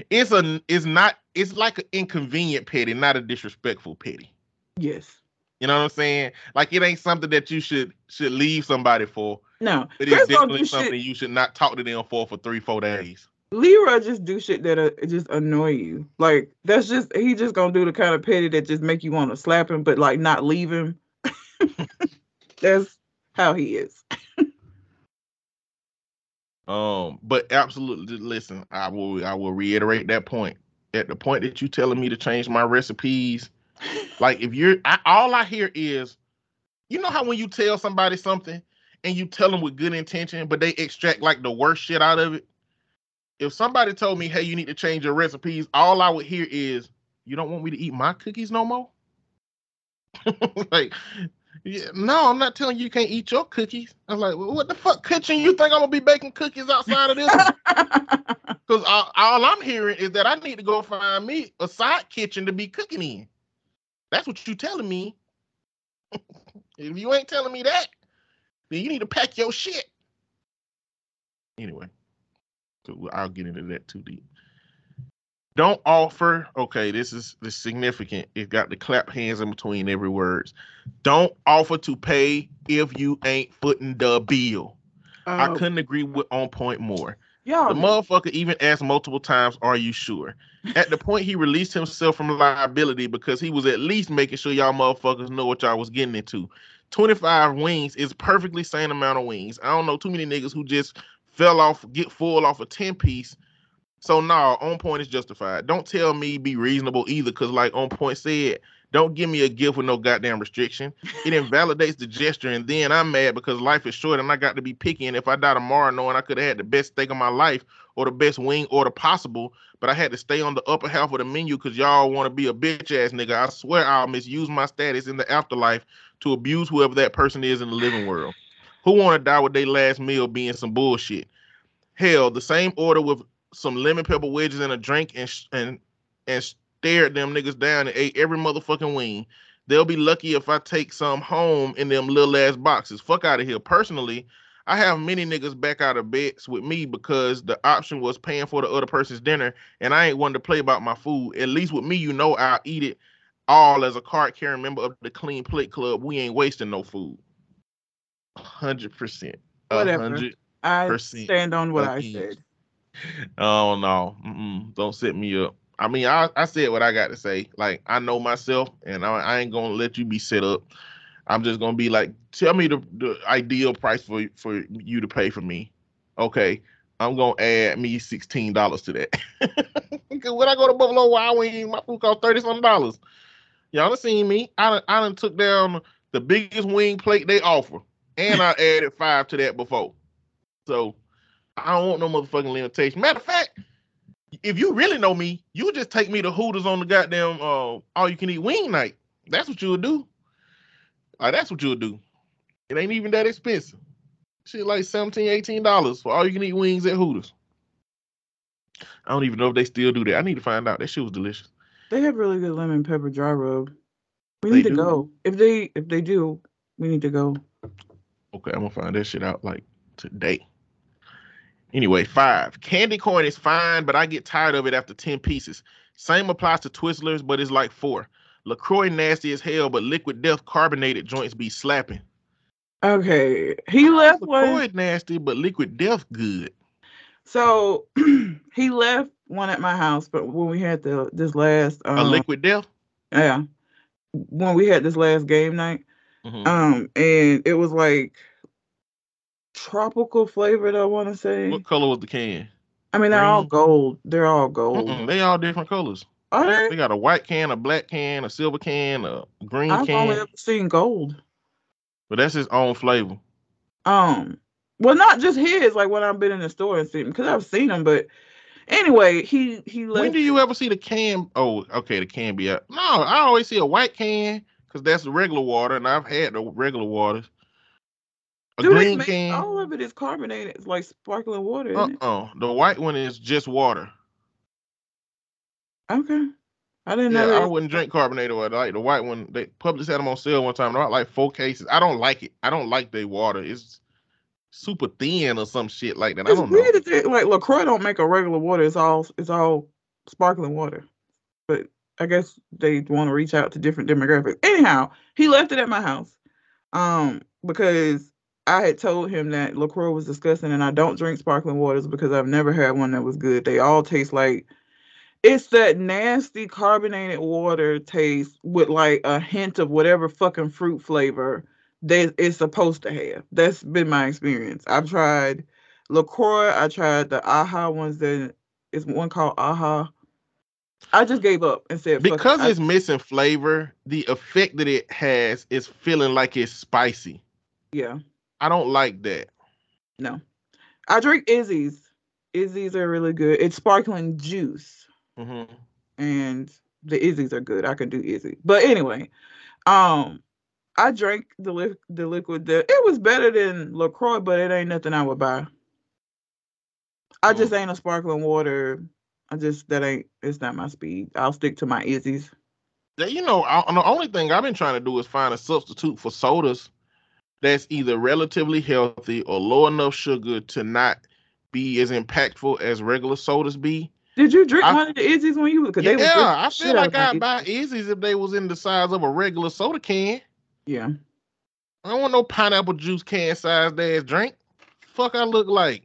it's a it's not it's like an inconvenient petty, not a disrespectful petty. yes. You know what I'm saying? Like it ain't something that you should should leave somebody for, No, but it's definitely something shit. you should not talk to them for for three four days. Leroy just do shit that uh, just annoy you. Like that's just he just gonna do the kind of petty that just make you want to slap him, but like not leave him. [laughs] that's how he is. [laughs] Um, but absolutely, listen, I will I will reiterate that point. At the point that you're telling me to change my recipes, [laughs] like if you're I, all I hear is, you know how when you tell somebody something and you tell them with good intention, but they extract like the worst shit out of it. If somebody told me, "Hey, you need to change your recipes," all I would hear is, "You don't want me to eat my cookies no more." [laughs] like, yeah, no, I'm not telling you you can't eat your cookies. I'm like, well, "What the fuck kitchen you think I'm gonna be baking cookies outside of this?" Because [laughs] all, all I'm hearing is that I need to go find me a side kitchen to be cooking in. That's what you telling me. [laughs] if you ain't telling me that, then you need to pack your shit. Anyway, I'll get into that too deep. Don't offer. Okay, this is this is significant. It got the clap hands in between every words. Don't offer to pay if you ain't footing the bill. I Oh, couldn't agree with on point more. y'all, The motherfucker even asked multiple times, "Are you sure?" At the point he released himself from liability because he was at least making sure y'all motherfuckers know what y'all was getting into. Twenty five wings is perfectly sane amount of wings. I don't know too many niggas who just fell off, get full off a ten piece. So no, on point is justified. Don't tell me be reasonable either, cause like on point said, don't give me a gift with no goddamn restriction. It [laughs] invalidates the gesture, and then I'm mad because life is short and I got to be picky. And if I die tomorrow, knowing I could have had the best steak of my life or the best wing order possible, but I had to stay on the upper half of the menu because y'all want to be a bitch ass nigga, I swear I'll misuse my status in the afterlife to abuse whoever that person is in the living world. Who want to die with their last meal being some bullshit? Hell, the same order with some lemon pepper wedges and a drink and sh- and and stared them niggas down and ate every motherfucking wing. They'll be lucky if I take some home in them little ass boxes. Fuck out of here. Personally, I have many niggas back out of beds with me because the option was paying for the other person's dinner, and I ain't one to play about my food. At least with me, you know I'll eat it all as a card carrying member of the Clean Plate Club. We ain't wasting no food. Hundred percent. A Whatever. hundred. I stand on what I said. Oh no, Mm-mm. don't set me up. I mean, I, I said what I got to say. Like I know myself, and I, I ain't gonna let you be set up. I'm just gonna be like, tell me the, the ideal price for for you to pay for me. Okay, I'm gonna add me sixteen dollars to that. [laughs] Because when I go to Buffalo Wild Wings, my food cost thirty something dollars. Y'all done seen me. I done, I done took down the biggest wing plate they offer, and I [laughs] added five to that before. So I don't want no motherfucking limitation. Matter of fact, if you really know me, you would just take me to Hooters on the goddamn uh, all you can eat wing night. That's what you would do. Like that's what you would do. It ain't even that expensive. Shit like 17 dollars for all you can eat wings at Hooters. I don't even know if they still do that. I need to find out. That shit was delicious. They have really good lemon pepper dry rub. We They need to do? go. If they if they do, we need to go. Okay, I'm gonna find that shit out like today. Anyway, five. Candy corn is fine, but I get tired of it after 10 pieces. Same applies to Twizzlers, but it's like four. LaCroix nasty as hell, but liquid death carbonated joints be slapping. Okay. He left LaCroix one. nasty, but liquid death good. So [clears throat] he left one at my house, but when we had the this last um, A liquid death? yeah. When we had this last game night. Mhm. Um, and it was like tropical flavored, I wanna say. What color was the can? I mean they're all gold. They're all gold. Mm-mm, they all different colors. Are They they? got a white can, a black can, a silver can, a green can. I've only ever seen gold. But that's his own flavor. Um, well, not just his. Like when I've been in the store and seen because I've seen them, but anyway, he he When do you ever see the can? Oh, okay, the can be out. No, I always see a white can because that's the regular water, and I've had the regular waters. A Do green can. all of it is carbonated. It's like sparkling water. Uh Isn't uh The white one is just water. Okay, I didn't Yeah, know. I wouldn't drink carbonated water. Like the white one, they Publix had them on sale one time. They bought like four cases. I don't like it. I don't like their water. It's super thin or some shit like that. I don't know. weird that they, like LaCroix don't make a regular water. It's all it's all sparkling water. But I guess they want to reach out to different demographics. Anyhow, he left it at my house, um, because I had told him that LaCroix was disgusting, and I don't drink sparkling waters because I've never had one that was good. They all taste like it's that nasty carbonated water taste with like a hint of whatever fucking fruit flavor that it's supposed to have. That's been my experience. I've tried LaCroix, I tried the AHA ones that is one called AHA. I just gave up and said it. Because it's missing flavor, the effect that it has is feeling like it's spicy. yeah, I don't like that. no. I drink IZZE's. IZZE's are really good. It's sparkling juice. hmm and the IZZE's are good. I can do IZZE. But anyway, um, I drank the li- the liquid. The, it was better than LaCroix, but it ain't nothing I would buy. I just ain't a sparkling water. I just that ain't. It's not my speed. I'll stick to my IZZE's. Yeah, You know, I, the only thing I've been trying to do is find a substitute for sodas that's either relatively healthy or low enough sugar to not be as impactful as regular sodas be. Did you drink I- one of the IZZE's when you? Cause Yeah, they drinking I feel like I'd buy IZZE's. If they was in the size of a regular soda can. Yeah. I don't want no pineapple juice can sized ass drink. Fuck, I look like.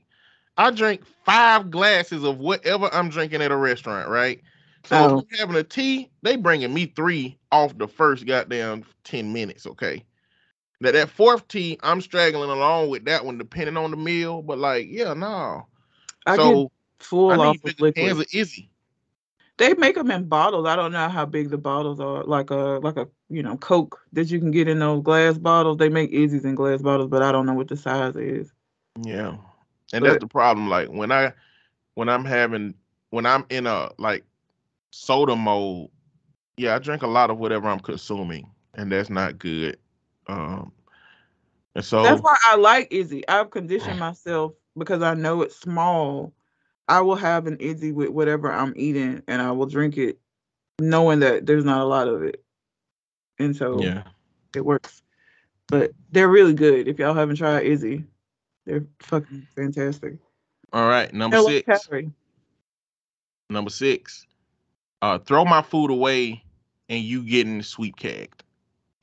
I drink five glasses of whatever I'm drinking at a restaurant, right? So Oh. if I'm having a tea, they bringing me three off the first goddamn ten minutes. Okay, now that fourth tea, I'm straggling along with that one, depending on the meal. But like, yeah, no. I so get full I off of bigger cans liquid. of IZZE. They make them in bottles. I don't know how big the bottles are. Like a like a you know Coke that you can get in those glass bottles. They make IZZE's in glass bottles, but I don't know what the size is. Yeah. And that's the problem. Like when I when I'm having when I'm in a like soda mode, yeah, I drink a lot of whatever I'm consuming, and that's not good. Um and so That's why I like IZZE. I've conditioned myself because I know it's small. I will have an IZZE with whatever I'm eating, and I will drink it, knowing that there's not a lot of it, and so yeah. it works. But they're really good. If y'all haven't tried IZZE, they're fucking fantastic. All right, number Hello, six. Calorie. Number six. Uh throw my food away and you getting sweet cagged.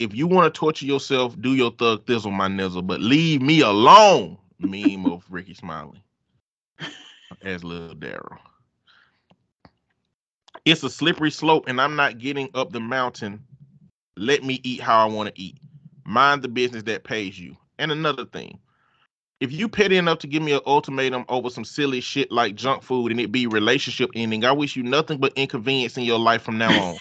If you want to torture yourself, do your thug thizzle my nizzle, but leave me alone. Meme of Rickey Smiley. [laughs] As little Daryl. It's a slippery slope, and I'm not getting up the mountain. Let me eat how I want to eat. Mind the business that pays you. And another thing, if you petty enough to give me an ultimatum over some silly shit like junk food and it be relationship ending, I wish you nothing but inconvenience in your life from now [laughs] on.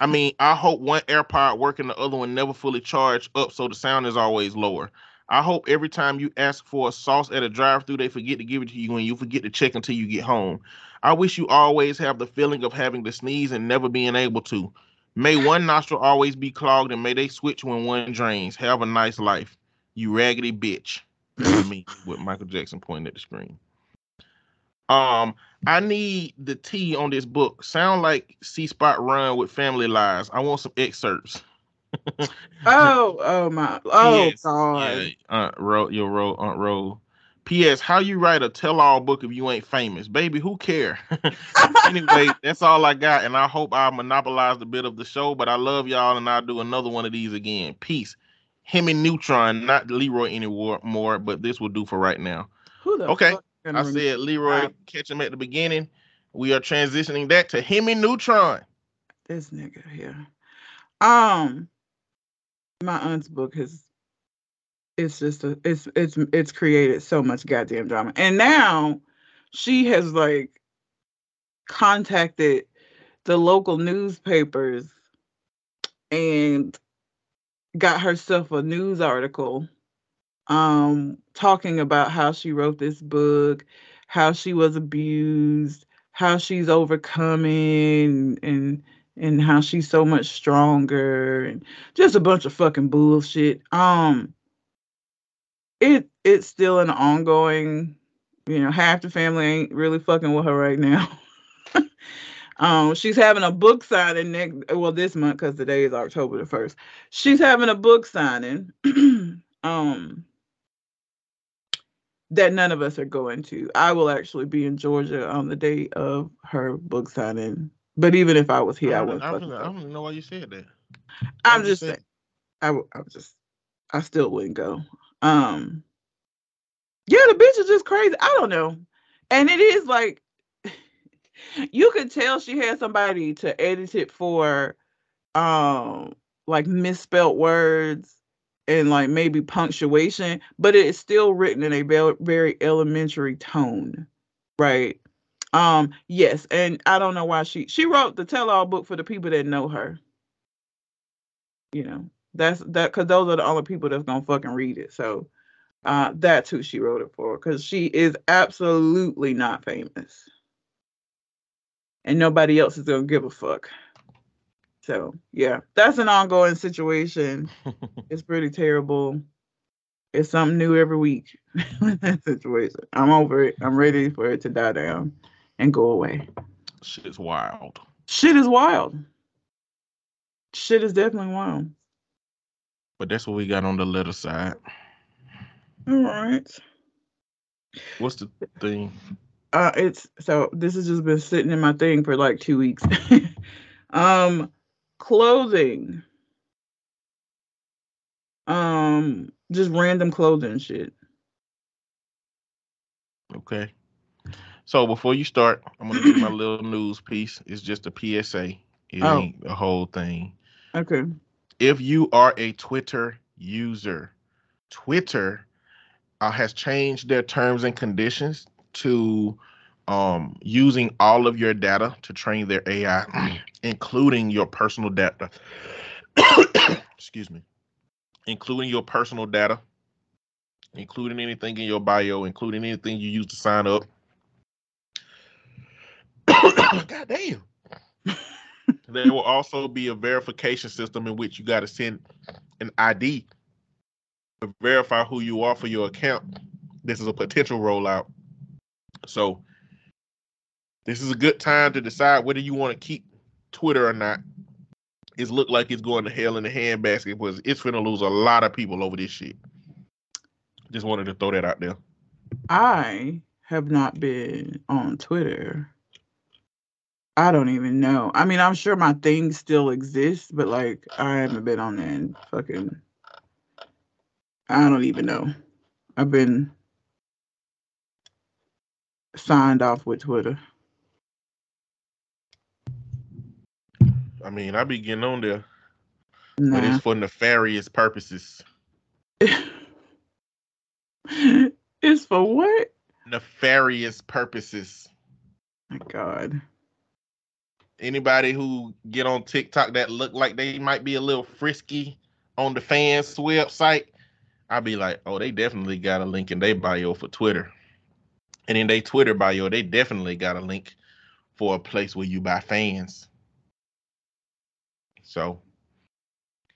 I mean, I hope one AirPod working, the other one never fully charged up, so the sound is always lower. I hope every time you ask for a sauce at a drive-through, they forget to give it to you and you forget to check until you get home. I wish you always have the feeling of having to sneeze and never being able to. May one nostril always be clogged and may they switch when one drains. Have a nice life, you raggedy bitch. Me with Michael Jackson pointing at the screen. Um, I need the T on this book. Sound like See Spot Run with Family Lies. I want some excerpts. [laughs] Oh, oh my, oh Yes, god. Yeah, Aunt Ro, your Ro, Aunt Ro. P.S. How you write a tell-all book if you ain't famous, baby? Who care? [laughs] anyway, that's all I got, and I hope I monopolized a bit of the show. But I love y'all, and I'll do another one of these again. Peace. Himmie Neutron, not Leroy anymore, more, but this will do for right now. Who the Okay, fuck gonna I said Leroy, Wow. catch him at the beginning. We are transitioning that to Himmie Neutron. this nigga here. Um, my aunt's book has. It's just a. It's it's it's created so much goddamn drama, and now she has like contacted the local newspapers and got herself a news article um talking about how she wrote this book how she was abused how she's overcoming and and how she's so much stronger and just a bunch of fucking bullshit. Um it it's still an ongoing you know half the family ain't really fucking with her right now. [laughs] Um she's having a book signing next well this month because today is october the 1st she's having a book signing [clears throat] um that none of us are going to. I will actually be in Georgia on the day of her book signing. But even if I was here, I, I, wouldn't. I, don't, I don't know why you said that. I'm I'm just saying. saying. I, w- I was just, I still wouldn't go. Um, yeah, the bitch is just crazy. I don't know, and it is like, [laughs] you could tell she had somebody to edit it for, um, like misspelt words and like maybe punctuation, but it's still written in a very, very elementary tone, right? Um, yes, and I don't know why she she wrote the tell-all book for the people that know her. You know, that's that because those are the only people that's gonna fucking read it. So uh that's who she wrote it for, because she is absolutely not famous. And nobody else is gonna give a fuck. So yeah, that's an ongoing situation. [laughs] It's pretty terrible. It's something new every week [laughs] with that situation. I'm over it. I'm ready for it to die down and go away. Shit is wild. Shit is wild. Shit is definitely wild. But that's what we got on the letter side. All right. What's the thing? uh it's so this has just been sitting in my thing for like two weeks. [laughs] um clothing. Um just random clothing shit. Okay. So before you start, I'm gonna do my little news piece. It's just a PSA. It Oh. ain't a whole thing. Okay. If you are a Twitter user, Twitter uh, has changed their terms and conditions to um, using all of your data to train their AI, [clears throat] including your personal data. [coughs] Excuse me, including your personal data, including anything in your bio, including anything you use to sign up. [coughs] God damn. [laughs] there will also be a verification system in which you got to send an ID to verify who you are for your account. This is a potential rollout. So this is a good time to decide whether you want to keep Twitter or not. It's looked like it's going to hell in the handbasket because it's going to lose a lot of people over this shit. Just wanted to throw that out there. I have not been on Twitter. I don't even know. I mean, I'm sure my thing still exists, but like I haven't been on there in fucking I don't even know. I've been signed off with Twitter. I mean, I be getting on there, but it's for nefarious purposes. [laughs] it's for what? Nefarious purposes. My God. anybody who get on TikTok that look like they might be a little frisky on the fans website, I'd be like, oh, they definitely got a link in their bio for Twitter. And in their Twitter bio, they definitely got a link for a place where you buy fans. So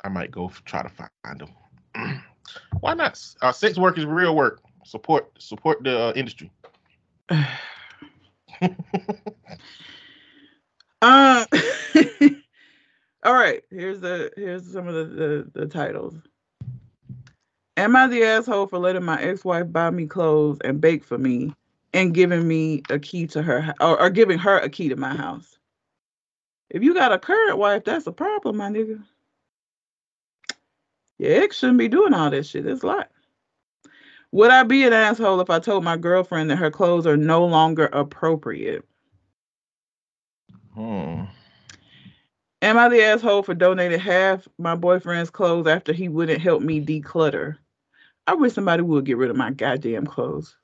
I might go try to find them. [clears throat] Why not? Uh, sex work is real work. Support support the uh, industry. [sighs] [laughs] Uh, [laughs] all right. Here's the here's some of the, the the titles. Am I the asshole for letting my ex-wife buy me clothes and bake for me and giving me a key to her or, or giving her a key to my house? If you got a current wife, that's a problem, my nigga. Your ex shouldn't be doing all that shit. It's a lot. Would I be an asshole if I told my girlfriend that her clothes are no longer appropriate? Hmm. Am I the asshole for donating half my boyfriend's clothes after he wouldn't help me declutter? I wish somebody would get rid of my goddamn clothes.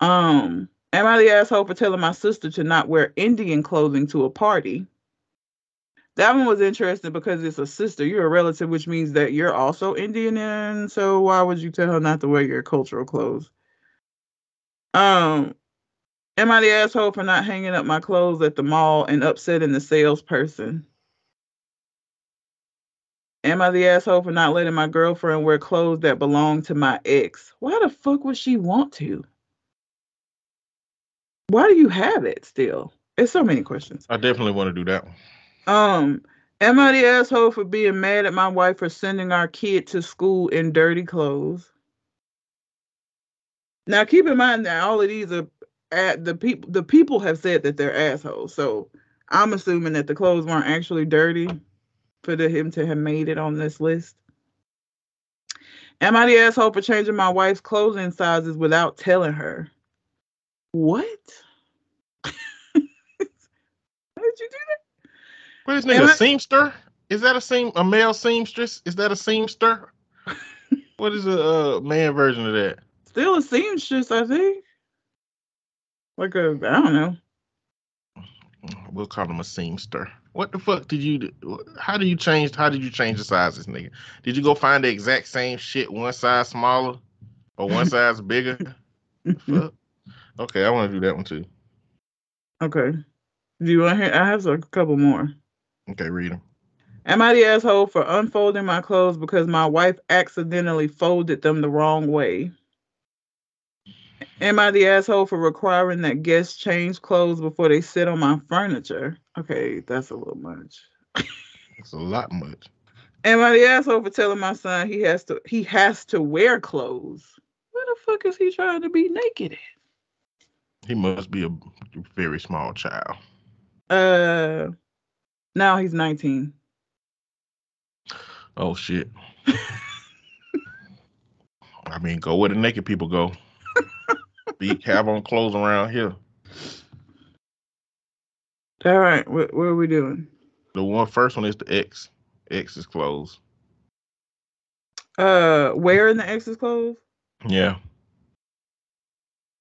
Um, am I the asshole for telling my sister to not wear Indian clothing to a party? That one was interesting because it's a sister. You're a relative, which means that you're also Indian, and so why would you tell her not to wear your cultural clothes? Um, Am I the asshole for not hanging up my clothes at the mall and upsetting the salesperson? Am I the asshole for not letting my girlfriend wear clothes that belong to my ex? Why the fuck would she want to? Why do you have it still? It's so many questions. I definitely want to do that one. Um, am I the asshole for being mad at my wife for sending our kid to school in dirty clothes? Now, keep in mind that all of these are at the people. The people have said that they're assholes, so I'm assuming that the clothes weren't actually dirty for the, him to have made it on this list. Am I the asshole for changing my wife's clothing sizes without telling her? What? [laughs] Why did you do that? What is nigga I- seamster? Is that a seam a male seamstress? Is that a seamster? [laughs] what is a uh, man version of that? Still a seamstress, I think. Like a, I don't know. We'll call him a seamster. What the fuck did you do? How did you change? How did you change the sizes, nigga? Did you go find the exact same shit, one size smaller or one [laughs] size bigger? Fuck. Okay, I want to do that one too. Okay. Do you want to hear? I have a couple more. Okay, read them. Am I the asshole for unfolding my clothes because my wife accidentally folded them the wrong way? Am I the asshole for requiring that guests change clothes before they sit on my furniture? Okay, that's a little much. It's a lot much. Am I the asshole for telling my son he has to he has to wear clothes? Where the fuck is he trying to be naked at? He must be a very small child. Uh, now he's 19. Oh shit. I mean, go where the naked people go. [laughs] Be have on clothes around here. All right, what, what are we doing? The one first one is the X. X is closed. Uh, where in the X is closed? Yeah.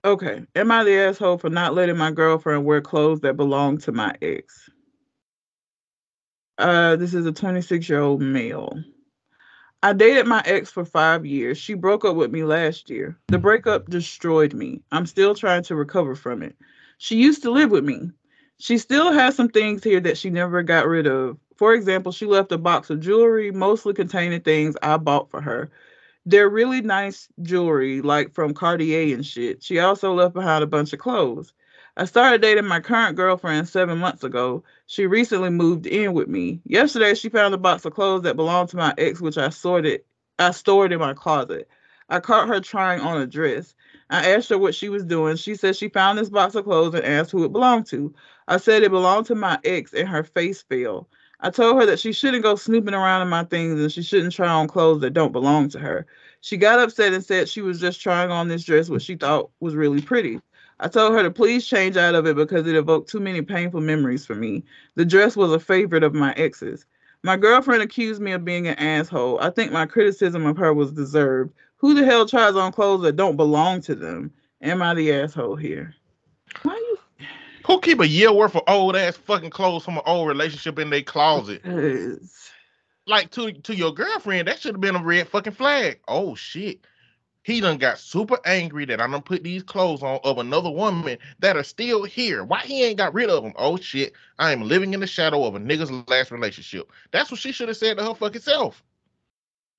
Okay. Am I the asshole for not letting my girlfriend wear clothes that belong to my ex? Uh, this is a 26 year old male. I dated my ex for five years. She broke up with me last year. The breakup destroyed me. I'm still trying to recover from it. She used to live with me. She still has some things here that she never got rid of. For example, she left a box of jewelry, mostly containing things I bought for her. They're really nice jewelry, like from Cartier and shit. She also left behind a bunch of clothes. I started dating my current girlfriend seven months ago. She recently moved in with me. Yesterday, she found a box of clothes that belonged to my ex, which I sorted, I stored in my closet. I caught her trying on a dress. I asked her what she was doing. She said she found this box of clothes and asked who it belonged to. I said it belonged to my ex, and her face fell. I told her that she shouldn't go snooping around in my things and she shouldn't try on clothes that don't belong to her. She got upset and said she was just trying on this dress, which she thought was really pretty. I told her to please change out of it because it evoked too many painful memories for me. The dress was a favorite of my ex's. My girlfriend accused me of being an asshole. I think my criticism of her was deserved. Who the hell tries on clothes that don't belong to them? Am I the asshole here? Why? Who keep a year worth of old ass fucking clothes from an old relationship in their closet? Like to to your girlfriend, that should have been a red fucking flag. Oh shit. He done got super angry that I done put these clothes on of another woman that are still here. Why he ain't got rid of them? Oh shit. I am living in the shadow of a nigga's last relationship. That's what she should have said to her fucking self.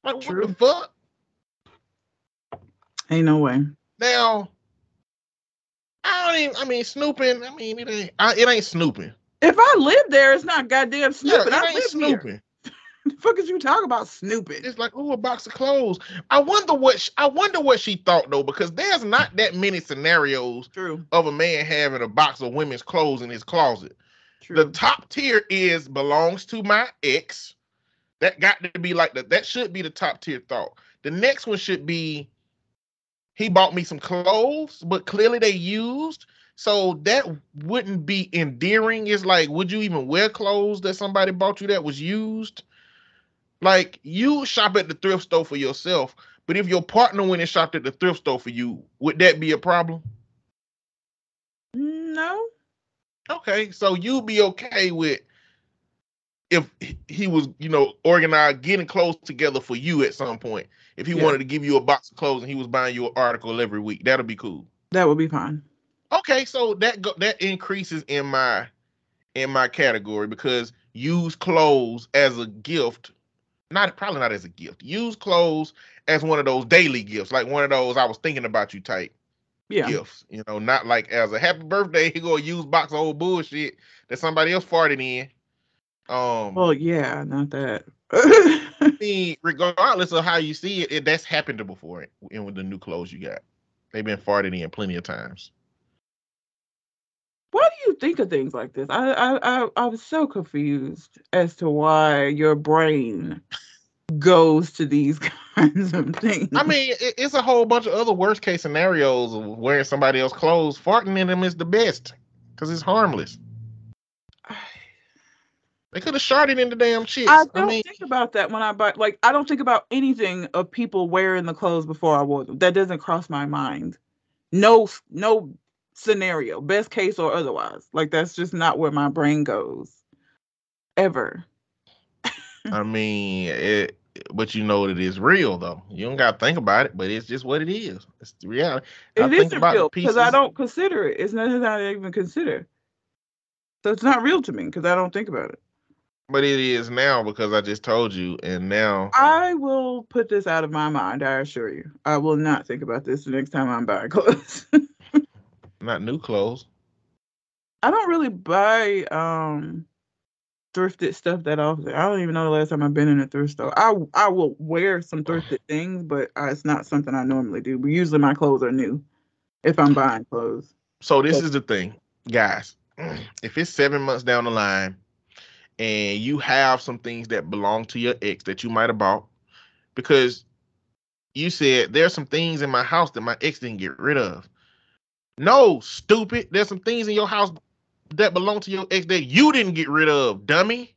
Like what the fuck? Ain't no way. Now, I don't even. I mean, snooping. I mean, it ain't. I, it ain't snooping. If I live there, it's not goddamn snooping. yeah, I live snooping. here. [laughs] The fuck is you talking about snooping? It's like, oh, a box of clothes. I wonder what. She, I wonder what she thought though, because there's not that many scenarios True. of a man having a box of women's clothes in his closet. True. The top tier is belongs to my ex. That got to be like the, that should be the top tier thought. The next one should be he bought me some clothes, but clearly they used. So that wouldn't be endearing. It's like, would you even wear clothes that somebody bought you that was used? Like you shop at the thrift store for yourself, but if your partner went and shopped at the thrift store for you, would that be a problem? no. Okay, so you'd be okay with if he- he was, you know, organized getting clothes together for you at some point. If he Yeah. wanted to give you a box of clothes and he was buying you an article every week, that'll be cool. That would be fine. Okay, so that go, that increases in my in my category because use clothes as a gift, not probably not as a gift. Use clothes as one of those daily gifts, like one of those I was thinking about you type Yeah. gifts. You know, not like as a happy birthday, [laughs] he gonna use box of old bullshit that somebody else farted in. Um, Well, yeah, not that. [laughs] I mean, regardless of how you see it, it that's happened before it, and with the new clothes you got, they've been farted in plenty of times. Why do you think of things like this? I, I I I was so confused as to why your brain goes to these [laughs] kinds of things. I mean, it, it's a whole bunch of other worst case scenarios of wearing somebody else's clothes. Farting in them is the best because it's harmless. They could have shot it in the damn chicks. I I, don't mean, think about that when I buy. Like, I don't think about anything of people wearing the clothes before I wore them. That doesn't cross my mind. No, no scenario, best case or otherwise. Like, that's just not where my brain goes. Ever. [laughs] I mean, it, but you know that it's real though. You don't got to think about it, but it's just what it is. It's the reality. I It think isn't about real because I don't consider it. It's nothing that I even consider. So it's not real to me because I don't think about it. But it is now because I just told you, and now I will put this out of my mind. I assure you, I will not think about this the next time I'm buying [laughs] clothes. not new clothes. I don't really buy um thrifted stuff that often. I don't even know the last time I've been in a thrift store. I I will wear some thrifted things, but uh, it's not something I normally do. But usually my clothes are new if I'm buying clothes. So this is the thing, guys. [clears throat] If it's seven months down the line and you have some things that belong to your ex that you might have bought, because you said there's some things in my house that my ex didn't get rid of. No, stupid. There's some things in your house that belong to your ex that you didn't get rid of, dummy.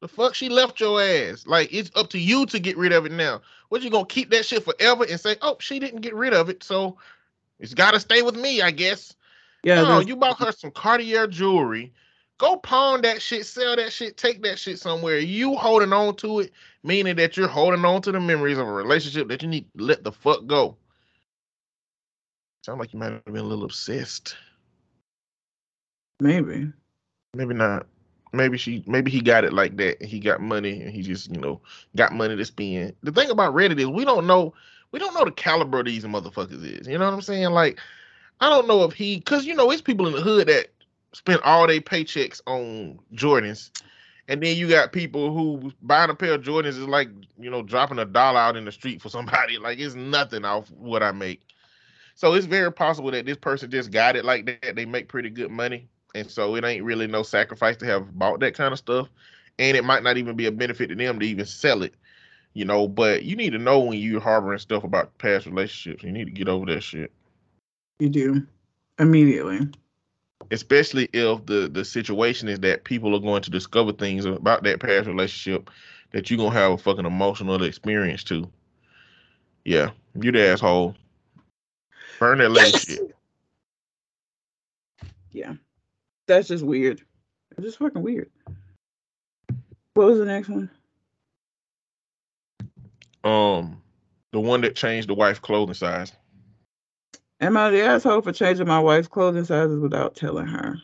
The fuck she left your ass. Like it's up to you to get rid of it now. What you gonna keep that shit forever and say, oh, she didn't get rid of it, so it's gotta stay with me, I guess. Yeah, no, you bought her some Cartier jewelry. Go pawn that shit, sell that shit, take that shit somewhere. You holding on to it, meaning that you're holding on to the memories of a relationship that you need to let the fuck go. Sound like you might have been a little obsessed. maybe. Maybe not. Maybe she maybe he got it like that. He got money and he just, you know, got money to spend. The thing about Reddit is we don't know we don't know the caliber of these motherfuckers is. You know what I'm saying? Like, I don't know if he cause you know it's people in the hood that spend all their paychecks on Jordans. And then you got people who buying a pair of Jordans is like, you know, dropping a dollar out in the street for somebody. [laughs] Like it's nothing off what I make. So it's very possible that this person just got it like that. They make pretty good money. And so it ain't really no sacrifice to have bought that kind of stuff. And it might not even be a benefit to them to even sell it. You know, but you need to know when you're harboring stuff about past relationships. You need to get over that shit. You do. Immediately. Especially if the the situation is that people are going to discover things about that past relationship that you're gonna have a fucking emotional experience to. Yeah, you the asshole. Burn that lady shit. Yeah. That's just weird. It's just fucking weird. What was the next one? Um, the one that changed the wife clothing size. Am I the asshole for changing my wife's clothing sizes without telling her?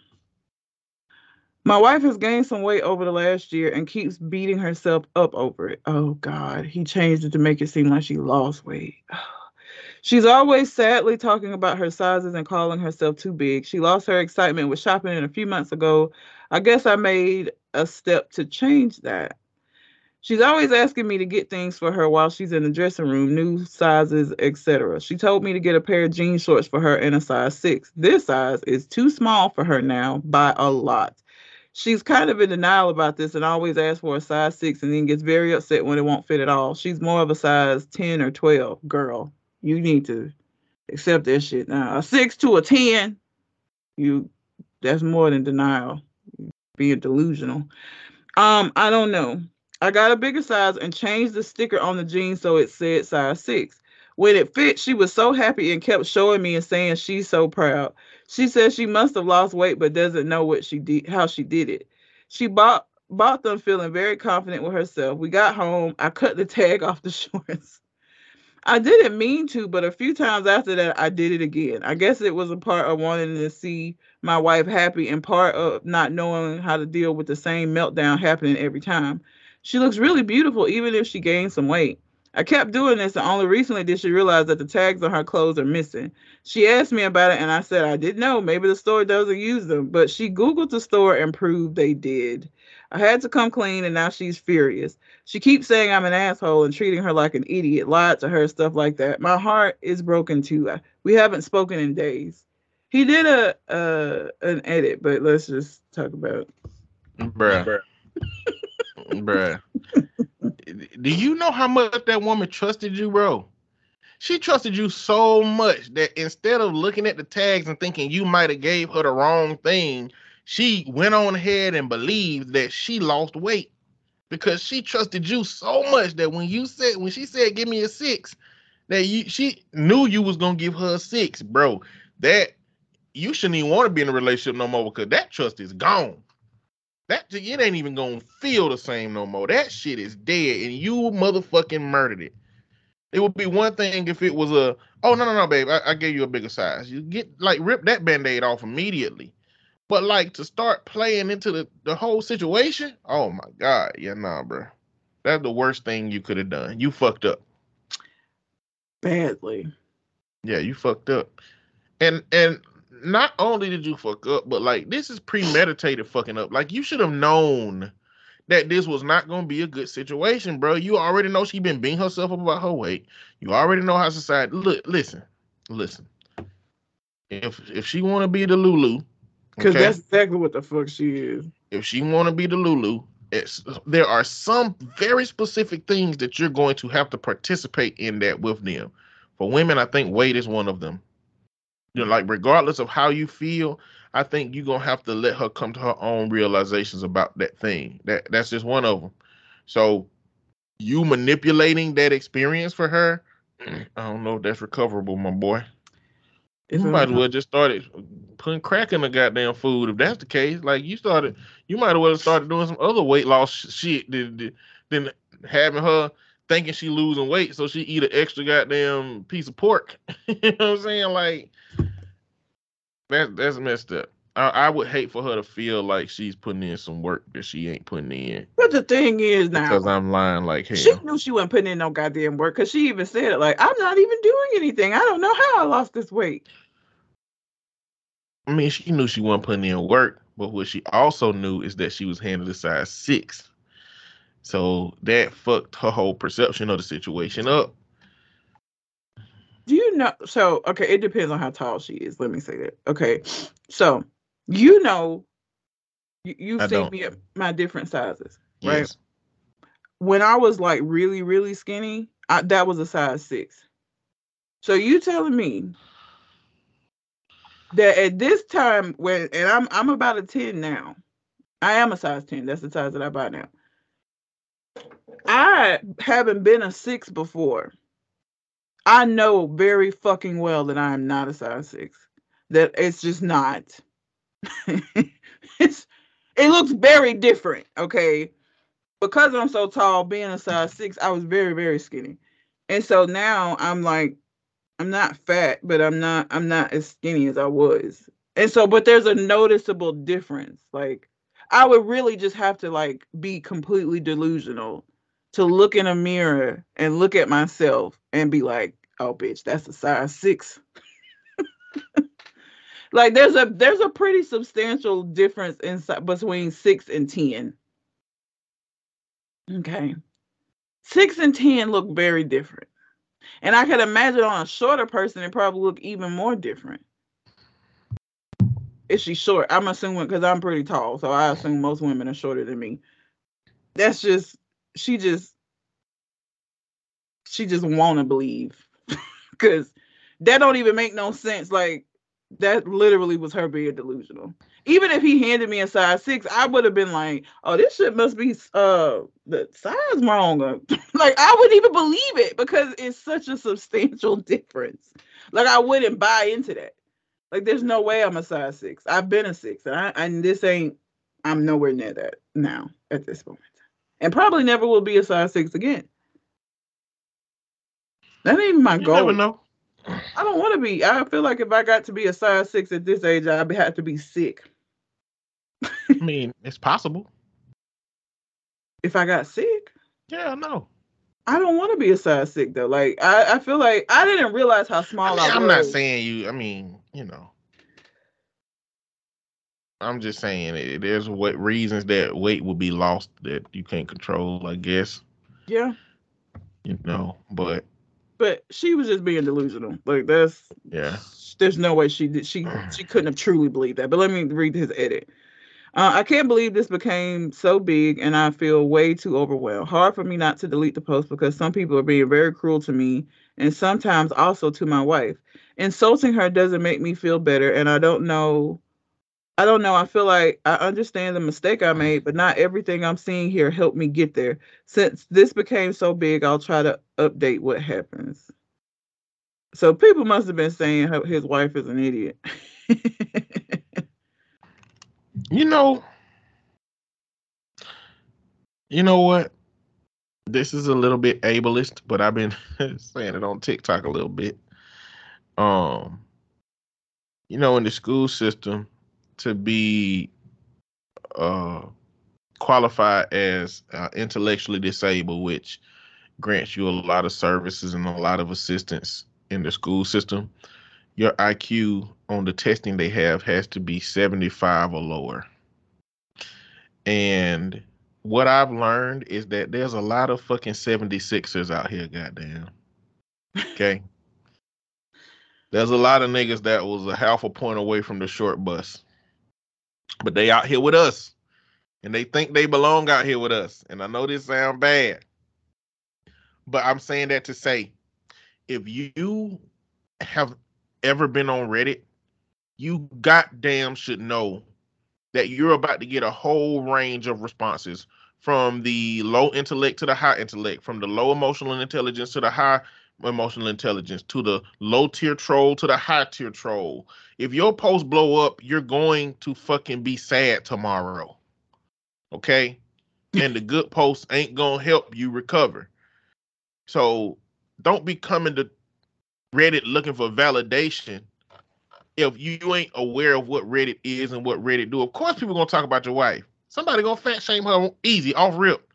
My wife has gained some weight over the last year and keeps beating herself up over it. Oh God, he changed it to make it seem like she lost weight. [sighs] She's always sadly talking about her sizes and calling herself too big. She lost her excitement with shopping a few months ago. I guess I made a step to change that. She's always asking me to get things for her while she's in the dressing room, new sizes, etc. She told me to get a pair of jean shorts for her in a size 6. This size is too small for her now by a lot. She's kind of in denial about this and always asks for a size 6 and then gets very upset when it won't fit at all. She's more of a size 10 or 12 girl. You need to accept that shit now. A 6 to a 10, you that's more than denial. Being delusional. Um, I don't know. I got a bigger size and changed the sticker on the jeans so it said size six. When it fit, she was so happy and kept showing me and saying she's so proud. She says she must have lost weight but doesn't know what she did how she did it. She bought bought them feeling very confident with herself. We got home. I cut the tag [laughs] off the shorts. I didn't mean to, but a few times after that, I did it again. I guess it was a part of wanting to see my wife happy and part of not knowing how to deal with the same meltdown happening every time. She looks really beautiful, even if she gained some weight. I kept doing this, and only recently did she realize that the tags on her clothes are missing. She asked me about it, and I said I didn't know. Maybe the store doesn't use them, but she Googled the store and proved they did. I had to come clean, and now she's furious. She keeps saying I'm an asshole and treating her like an idiot, lied to her, stuff like that. My heart is broken too. We haven't spoken in days. He did a uh, an edit, but let's just talk about. Bruh. Bruh. [laughs] Do you know how much that woman trusted you, bro? She trusted you so much that instead of looking at the tags and thinking you might have gave her the wrong thing, she went on ahead and believed that she lost weight because she trusted you so much that when you said when she said give me a six, that you she knew you was gonna give her a six, bro. That you shouldn't even want to be in a relationship no more because that trust is gone. That it ain't even gonna feel the same no more. That shit is dead, and you motherfucking murdered it. It would be one thing if it was a oh no no no babe, I, I gave you a bigger size. You get like rip that band-aid off immediately. But like to start playing into the, the whole situation, oh my god, yeah, nah, bro. That's the worst thing you could have done. You fucked up. badly. Yeah, you fucked up. And and not only did you fuck up, but like this is premeditated fucking up. Like you should have known that this was not gonna be a good situation, bro. You already know she been beating herself up about her weight. You already know how society look listen, listen. if if she want to be the Lulu, Because okay, that's exactly what the fuck she is. if she want to be the Lulu, it's there are some very specific things that you're going to have to participate in that with them. For women, I think weight is one of them. You know, like regardless of how you feel, I think you're gonna have to let her come to her own realizations about that thing. That that's just one of them. So you manipulating that experience for her, [clears throat] I don't know if that's recoverable, my boy. If You might as well just started putting crack in the goddamn food. If that's the case, like you started, you might as well have started doing some other weight loss shit than, than- than having her thinking she losing weight so she eat an extra goddamn piece of pork. [laughs] you know what I'm saying? Like that that's messed up. I, I would hate for her to feel like she's putting in some work that she ain't putting in But the thing is now, because I'm lying like hell. she knew she wasn't putting in no goddamn work because she even said it like, I'm not even doing anything. I don't know how I lost this weight. I mean, she knew she wasn't putting in work, but what she also knew is that she was handed a size six. So that fucked her whole perception of the situation up. Do you know? So, okay, it depends on how tall she is. Let me say that. Okay, so you know, you, you've I seen me at my different sizes, right? Yes. When I was like really, really skinny, I, that was a size six. So you telling me that at this time when and I'm I'm about a 10 now. I am a size 10. That's the size that I buy now. I haven't been a six before. I know very fucking well that I am not a size six. That it's just not. [laughs] it's it looks very different, okay? Because I'm so tall, being a size six, I was very, very skinny. And so now I'm like, I'm not fat, but I'm not I'm not as skinny as I was. And so, but there's a noticeable difference. Like I would really just have to like be completely delusional to look in a mirror and look at myself and be like, oh bitch, that's a size six. [laughs] like there's a there's a pretty substantial difference in between six and ten. Okay. Six and ten look very different. And I could imagine on a shorter person, it probably look even more different. Is she short? I'm assuming because I'm pretty tall, so I assume most women are shorter than me. That's just she just she just wanna believe. [laughs] Cause that don't even make no sense. Like that literally was her being delusional. Even if he handed me a size six, I would have been like, "Oh, this shit must be uh the size wrong." [laughs] like I wouldn't even believe it because it's such a substantial [laughs] difference. Like I wouldn't buy into that. Like there's no way I'm a size six. I've been a six, and I and this ain't. I'm nowhere near that now at this moment, and probably never will be a size six again. That ain't my You goal. never know. I don't want to be. I feel like if I got to be a size six at this age, I'd have to be sick. I mean, it's possible. If I got sick, Yeah, I know. I don't want to be a size six though. Like I, I feel like I didn't realize how I small mean, I, I'm not saying you. I mean, you know. I'm just saying it, there's what reasons that weight will be lost that you can't control. I guess Yeah, you know, but but she was just being delusional. Like that's yeah. there's no way she did she [clears throat] she couldn't have truly believed that. But let me read his edit. Uh, I can't believe this became so big, and I feel way too overwhelmed. Hard for me not to delete the post because some people are being very cruel to me, and sometimes also to my wife. Insulting her doesn't make me feel better, and I don't know. I don't know. I feel like I understand the mistake I made, but not everything I'm seeing here helped me get there. Since this became so big, I'll try to update what happens. So people must have been saying his wife is an idiot. [laughs] You know, you know what? This is a little bit ableist, but I've been [laughs] saying it on TikTok a little bit. Um, you know, in the school system, to be uh qualified as uh, intellectually disabled, which grants you a lot of services and a lot of assistance in the school system, your IQ on the testing they have has to be 75 or lower. And what I've learned is that there's a lot of fucking 76ers out here, goddamn. Okay. [laughs] There's a lot of niggas that was a half a point away from the short bus. But they out here with us. And they think they belong out here with us. And I know this sound bad. But I'm saying that to say if you have ever been on Reddit, you goddamn should know that you're about to get a whole range of responses from the low intellect to the high intellect, from the low emotional intelligence to the high emotional intelligence, to the low tier troll to the high tier troll. If your post blow up, you're going to fucking be sad tomorrow. Okay? [laughs] and the good posts ain't gonna help you recover. So don't be coming to Reddit looking for validation if you ain't aware of what Reddit is and what Reddit do. Of course, people gonna talk about your wife. Somebody gonna fat shame her easy off rip.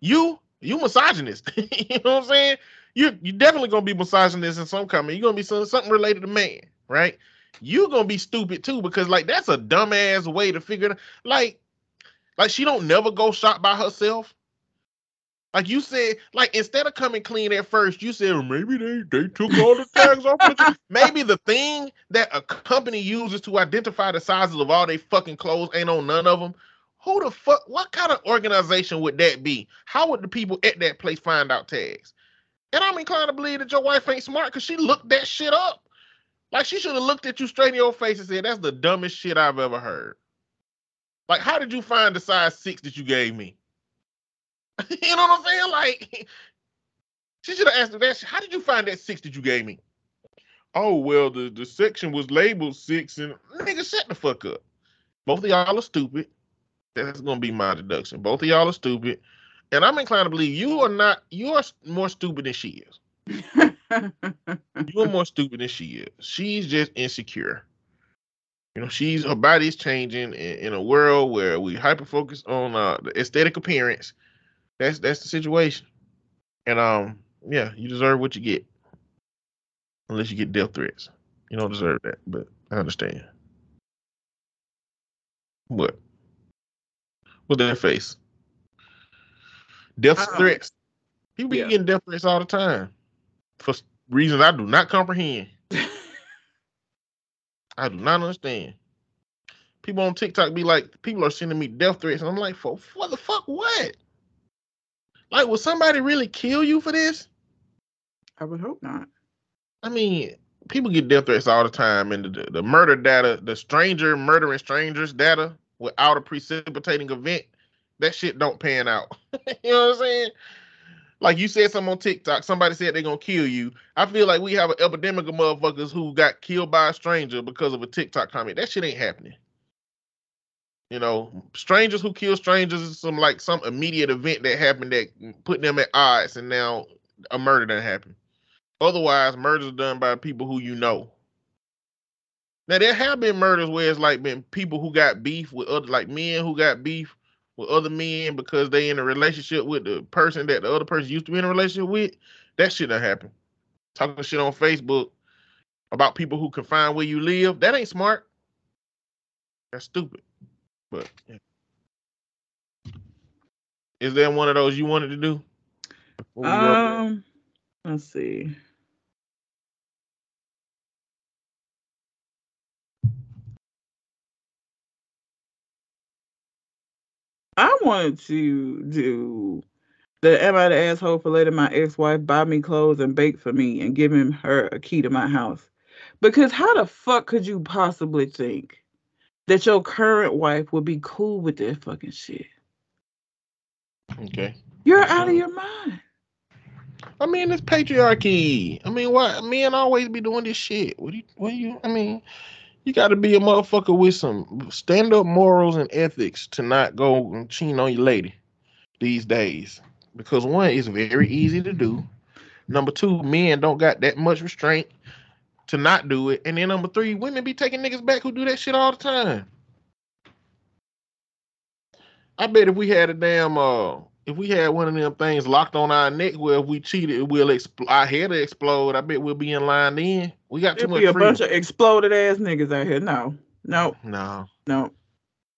You, you misogynist. [laughs] you know what I'm saying? You you're definitely gonna be misogynist in some comment. You're gonna be something related to man, right? You're gonna be stupid too because like that's a dumbass way to figure it. Out. Like, like she don't never go shop by herself. Like you said, like instead of coming clean at first, you said well, maybe they they took all the tags off. [laughs] Maybe the thing that a company uses to identify the sizes of all their fucking clothes ain't on none of them. Who the fuck? What kind of organization would that be? How would the people at that place find out tags? And I'm inclined to believe that your wife ain't smart because she looked that shit up. Like she should have looked at you straight in your face and said, "That's the dumbest shit I've ever heard." Like, how did you find the size six that you gave me? [laughs] you know what I'm saying? Like, [laughs] she should have asked her that. How did you find that six that you gave me? Oh well, the the section was labeled six, and nigga, shut the fuck up. Both of y'all are stupid. That's gonna be my deduction. Both of y'all are stupid, and I'm inclined to believe you are not. You are more stupid than she is. you are more stupid than she is. She's just insecure. You know, she's her body's changing in, in a world where we hyper focus on uh, the aesthetic appearance that's that's the situation. And um, yeah, you deserve what you get. Unless you get death threats. You don't deserve that, but I understand. What? What's that face? Death Um, threats. People yeah. be getting death threats all the time for reasons I do not comprehend. [laughs] I do not understand. People on TikTok be like, people are sending me death threats, and I'm like, for what the fuck? What? Like, will somebody really kill you for this? I would hope not. I mean, people get death threats all the time, and the, the murder data, the stranger murdering strangers data without a precipitating event, that shit don't pan out. [laughs] you know what I'm saying? Like you said something on TikTok, somebody said they're gonna kill you. I feel like we have an epidemic of motherfuckers who got killed by a stranger because of a TikTok comment. That shit ain't happening. You know, strangers who kill strangers is some like some immediate event that happened that put them at odds, and now a murder done happened. Otherwise, murders done by people who you know. Now there have been murders where it's like been people who got beef with other like men who got beef with other men because they in a relationship with the person that the other person used to be in a relationship with. That shit done happen. Talking shit on Facebook about people who can find where you live. That ain't smart. That's stupid. But yeah. is there one of those you wanted to do? Um, let's see. I wanted to do the am I the asshole for letting my ex-wife buy me clothes and bake for me and giving her a key to my house? Because how the fuck could you possibly think that your current wife would be cool with that fucking shit? okay. You're out of your mind. I mean, it's patriarchy. I mean, why men always be doing this shit? What do you? What do you? I mean, you got to be a motherfucker with some stand up morals and ethics to not go and cheat on your lady these days. Because one, it's very easy to do. Number two, men don't got that much restraint to not do it. And then number three, women be taking niggas back who do that shit all the time. I bet if we had a damn uh if we had one of them things locked on our neck where if we cheated, we'll expl- our head will explode. I bet we'll be in line then. We got too There'd much be a freedom. bunch of exploded ass niggas out here. No, no, no, no.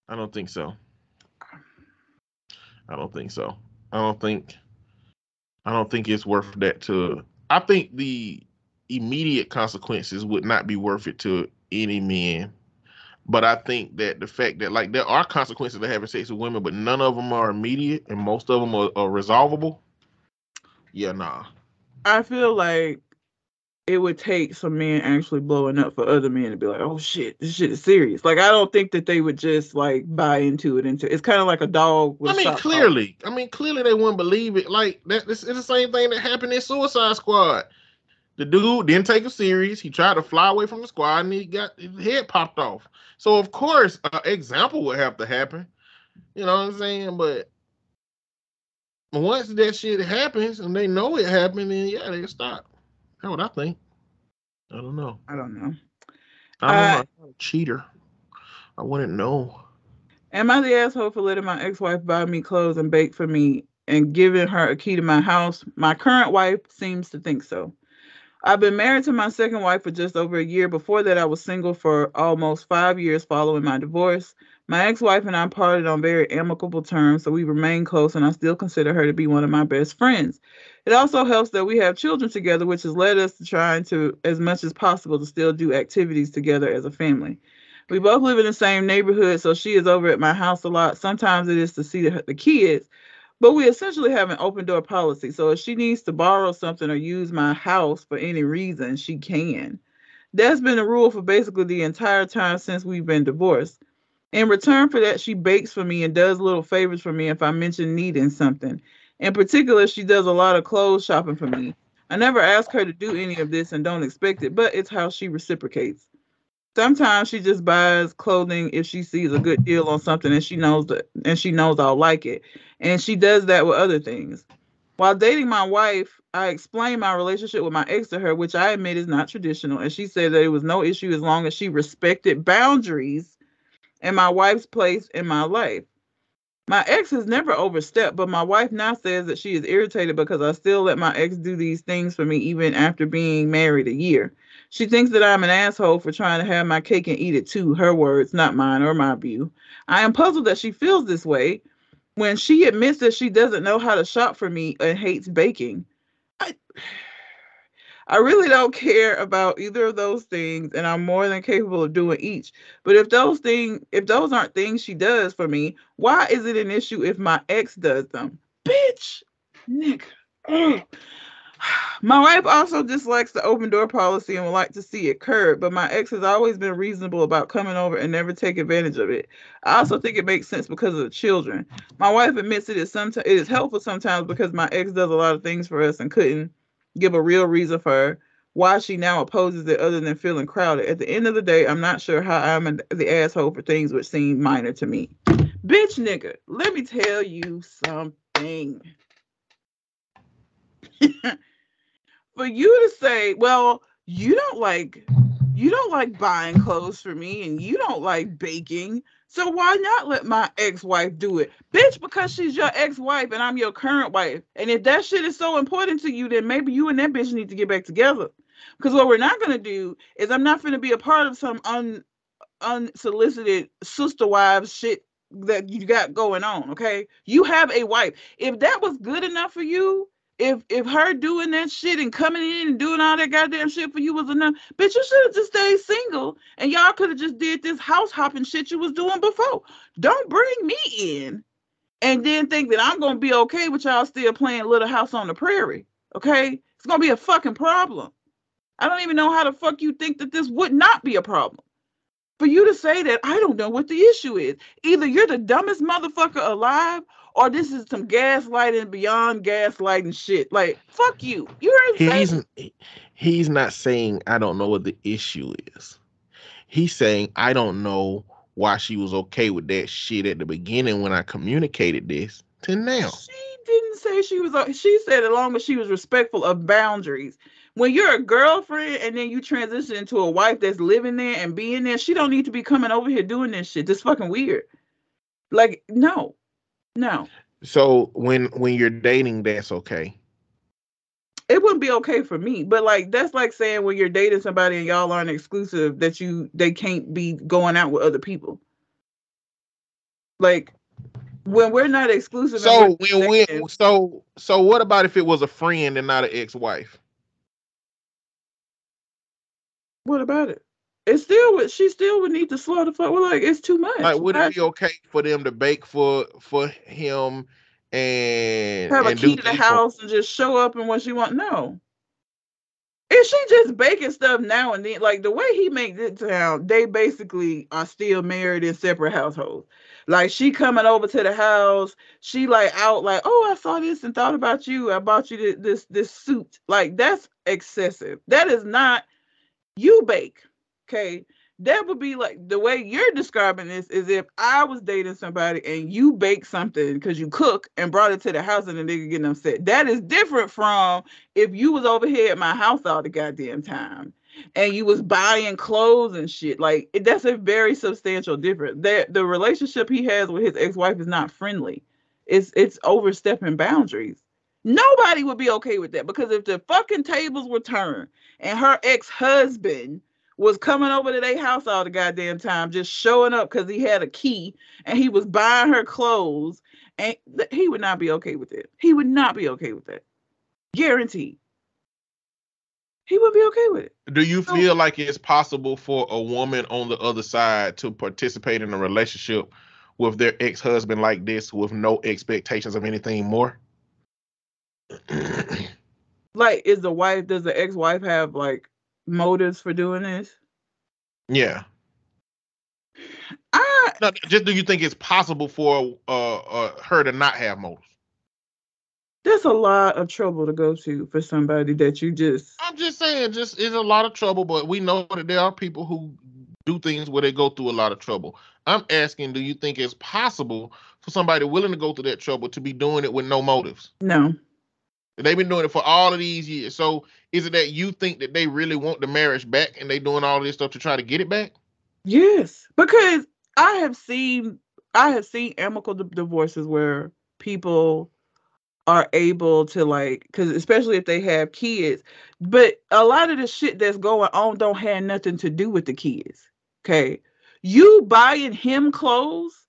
I don't think so. I don't think so. I don't think I don't think it's worth that to I think the immediate consequences would not be worth it to any men. But I think that the fact that like there are consequences to having sex with women, but none of them are immediate, and most of them are, are resolvable. Yeah, nah. I feel like it would take some men actually blowing up for other men to be like, oh shit, this shit is serious. Like I don't think that they would just like buy into it. Into it's kind of like a dog. With I a mean, clearly, I mean, clearly they wouldn't believe it. Like that, this is the same thing that happened in Suicide Squad. The dude didn't take it serious. He tried to fly away from the squad, and he got his head popped off. So of course, an example would have to happen. You know what I'm saying? But once that shit happens and they know it happened, then yeah, they stop. That's what I think. I don't know. I don't know. Uh, know. I'm a cheater. I wouldn't know. Am I the asshole for letting my ex-wife buy me clothes and bake for me and giving her a key to my house? My current wife seems to think so. I've been married to my second wife for just over a year. Before that, I was single for almost five years following my divorce. My ex-wife and I parted on very amicable terms, so we remain close, and I still consider her to be one of my best friends. It also helps that we have children together, which has led us to trying to, as much as possible, to still do activities together as a family. We both live in the same neighborhood, so she is over at my house a lot. Sometimes it is to see the, the kids, but we essentially have an open door policy. So if she needs to borrow something or use my house for any reason, she can. That's been the rule for basically the entire time since we've been divorced. In return for that, she bakes for me and does little favors for me if I mention needing something. In particular, she does a lot of clothes shopping for me. I never ask her to do any of this and don't expect it, but it's how she reciprocates. Sometimes she just buys clothing if she sees a good deal on something and she knows that and she knows I'll like it. And she does that with other things. While dating my wife, I explained my relationship with my ex to her, which I admit is not traditional. And she said that it was no issue as long as she respected boundaries and my wife's place in my life. My ex has never overstepped, but my wife now says that she is irritated because I still let my ex do these things for me even after being married a year. She thinks that I'm an asshole for trying to have my cake and eat it too. Her words, not mine or my view. I am puzzled that she feels this way when she admits that she doesn't know how to shop for me and hates baking. I I really don't care about either of those things, and I'm more than capable of doing each. But if those things, if those aren't things she does for me, why is it an issue if my ex does them? Bitch, Nick. My wife also dislikes the open door policy and would like to see it curbed, but my ex has always been reasonable about coming over and never take advantage of it. I also think it makes sense because of the children. My wife admits it is sometimes it is helpful sometimes because my ex does a lot of things for us and couldn't give a real reason for why she now opposes it other than feeling crowded. At the end of the day, I'm not sure how I'm an, the asshole for things which seem minor to me. Bitch nigga, let me tell you something. [laughs] for you to say, well, you don't like you don't like buying clothes for me and you don't like baking. So why not let my ex-wife do it? Bitch, because she's your ex-wife and I'm your current wife. And if that shit is so important to you, then maybe you and that bitch need to get back together. Because what we're not gonna do is I'm not gonna be a part of some un unsolicited sister wives shit that you got going on. Okay. You have a wife. If that was good enough for you, if if her doing that shit and coming in and doing all that goddamn shit for you was enough, bitch, you should have just stayed single and y'all could have just did this house hopping shit you was doing before. Don't bring me in and then think that I'm gonna be okay with y'all still playing Little House on the Prairie. Okay, it's gonna be a fucking problem. I don't even know how the fuck you think that this would not be a problem. For you to say that, I don't know what the issue is. Either you're the dumbest motherfucker alive, or this is some gaslighting beyond gaslighting shit. Like, fuck you. Insane. He's he's not saying I don't know what the issue is. He's saying I don't know why she was okay with that shit at the beginning when I communicated this to now. She didn't say she was. uh, She said as long as she was respectful of boundaries. When you're a girlfriend and then you transition into a wife that's living there and being there, she don't need to be coming over here doing this shit. This fucking weird. Like no, no, So when when you're dating, that's okay. it wouldn't be okay for me. But like that's like saying when you're dating somebody and y'all aren't exclusive, that you they can't be going out with other people. Like when we're not exclusive. So when we so so what about if it was a friend and not an ex-wife? What about it? It's still would she still would need to slow the fuck. Well, like it's too much. Like, would Why- it be okay for them to bake for for him and have a key do to the things for- house and just show up and what she want? No. Is she just baking stuff now and then? Like the way he makes it sound, they basically are still married in separate households. Like she coming over to the house, she like out like, oh, I saw this and thought about you. I bought you thi- this this suit. Like that's excessive. That is not you bake. Okay. That would be like the way you're describing this is if I was dating somebody and you bake something because you cook and brought it to the house and the nigga getting upset. That is different from if you was over here at my house all the goddamn time and you was buying clothes and shit. Like it- that's a very substantial difference. That the relationship he has with his ex-wife is not friendly. It's it's overstepping boundaries. Nobody would be okay with that because if the fucking tables were turned and her ex-husband was coming over to their house all the goddamn time, just showing up because he had a key and he was buying her clothes, and he would not be okay with it. He would not be okay with that. Guaranteed. He would be okay with it. Do you So- feel like it's possible for a woman on the other side to participate in a relationship with their ex-husband like this with no expectations of anything more? Like, is the wife, does the ex-wife have like motives for doing this? yeah. I No, just do you think it's possible for uh, uh her to not have motives? that's a lot of trouble to go to for somebody that you just I'm just saying, just is a lot of trouble, but we know that there are people who do things where they go through a lot of trouble. I'm asking, do you think it's possible for somebody willing to go through that trouble to be doing it with no motives? no. They've been doing it for all of these years. So is it that you think that they really want the marriage back and they doing all this stuff to try to get it back? Yes, because I have seen I have seen amicable di- divorces where people are able to like because especially if they have kids but a lot of the shit that's going on don't have nothing to do with the kids okay? You buying him clothes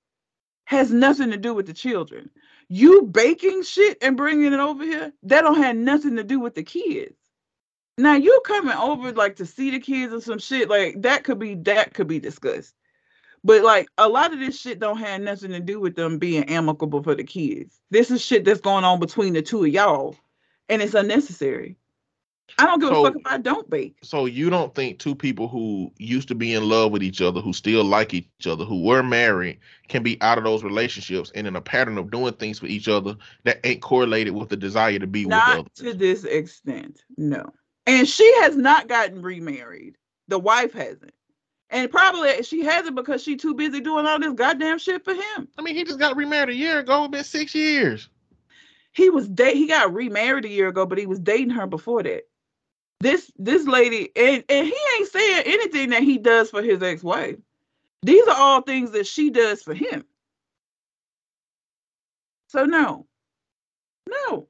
has nothing to do with the children. You baking shit and bringing it over here that don't have nothing to do with the kids now you coming over like to see the kids and some shit like that could be that could be discussed but like a lot of this shit don't have nothing to do with them being amicable for the kids. This is shit that's going on between the two of y'all, and it's unnecessary. I don't give So- a fuck if I don't bake. So you don't think two people who used to be in love with each other, who still like each other, who were married, can be out of those relationships and in a pattern of doing things for each other that ain't correlated with the desire to be with Not other? to this extent, no. And she has not gotten remarried. The wife hasn't. And probably she hasn't because she too busy doing all this goddamn shit for him. I mean, he just got remarried a year ago. It's been six years. He was date he got remarried a year ago, but he was dating her before that. This this lady and, and he ain't saying anything that he does for his ex-wife. These are all things that she does for him. So no. No.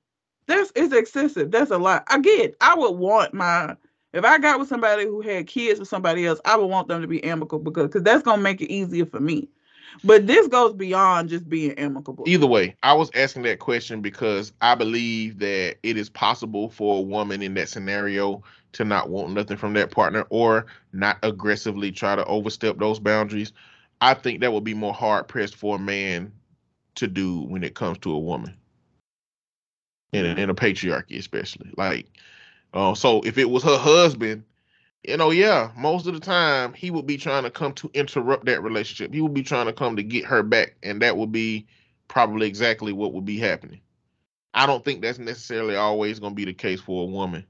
That's it's excessive. That's a lot. Again, I would want my if I got with somebody who had kids with somebody else, I would want them to be amicable because because that's gonna make it easier for me. But this goes beyond just being amicable. Either way, I was asking that question because I believe that it is possible for a woman in that scenario to not want nothing from that partner or not aggressively try to overstep those boundaries. I think that would be more hard pressed for a man to do when it comes to a woman in a, in a patriarchy, especially. Like, uh, so if it was her husband, you know, yeah, most of the time he would be trying to come to interrupt that relationship. He would be trying to come to get her back, and that would be probably exactly what would be happening. I don't think that's necessarily always going to be the case for a woman.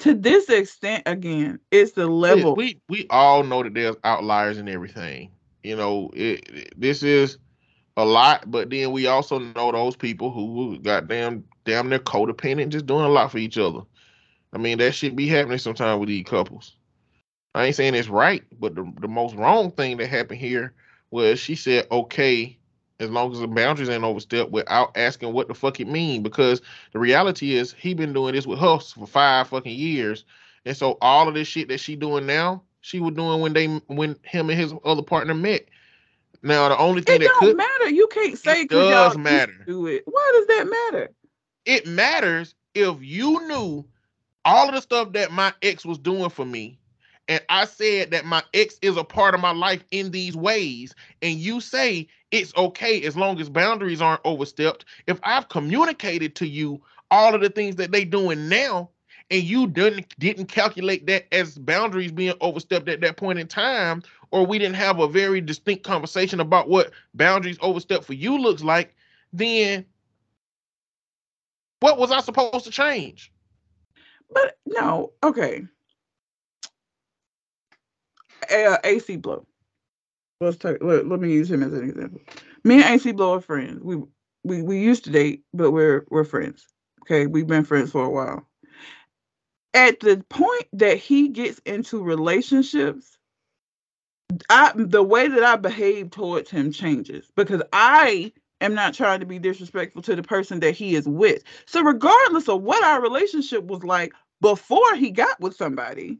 to this extent, again, it's the level. We we all know that there's outliers and everything. You know, it, it- this is a lot, but then we also know those people who got damn near codependent, just doing a lot for each other. I mean, that should be happening sometime with these couples. I ain't saying it's right, but the the most wrong thing that happened here was she said okay as long as the boundaries ain't overstepped without asking what the fuck it mean because the reality is he been doing this with her for five fucking years and so all of this shit that she doing now she was doing when they when him and his other partner met now the only thing it that don't could matter. You can't say It does matter. Do it. Why does that matter? It matters if you knew all of the stuff that my ex was doing for me. And I said that my ex is a part of my life in these ways, and you say it's okay as long as boundaries aren't overstepped, if I've communicated to you all of the things that they doing now, and you didn't didn't calculate that as boundaries being overstepped at that point in time, or we didn't have a very distinct conversation about what boundaries overstepped for you looks like, then what was I supposed to change? But no, okay. Uh, AC Blow. Let's take. Let, let me use him as an example. Me and AC Blow are friends. We we we used to date, but we're we're friends. Okay, we've been friends for a while. At the point that he gets into relationships, I the way that I behave towards him changes because I am not trying to be disrespectful to the person that he is with. So regardless of what our relationship was like before he got with somebody,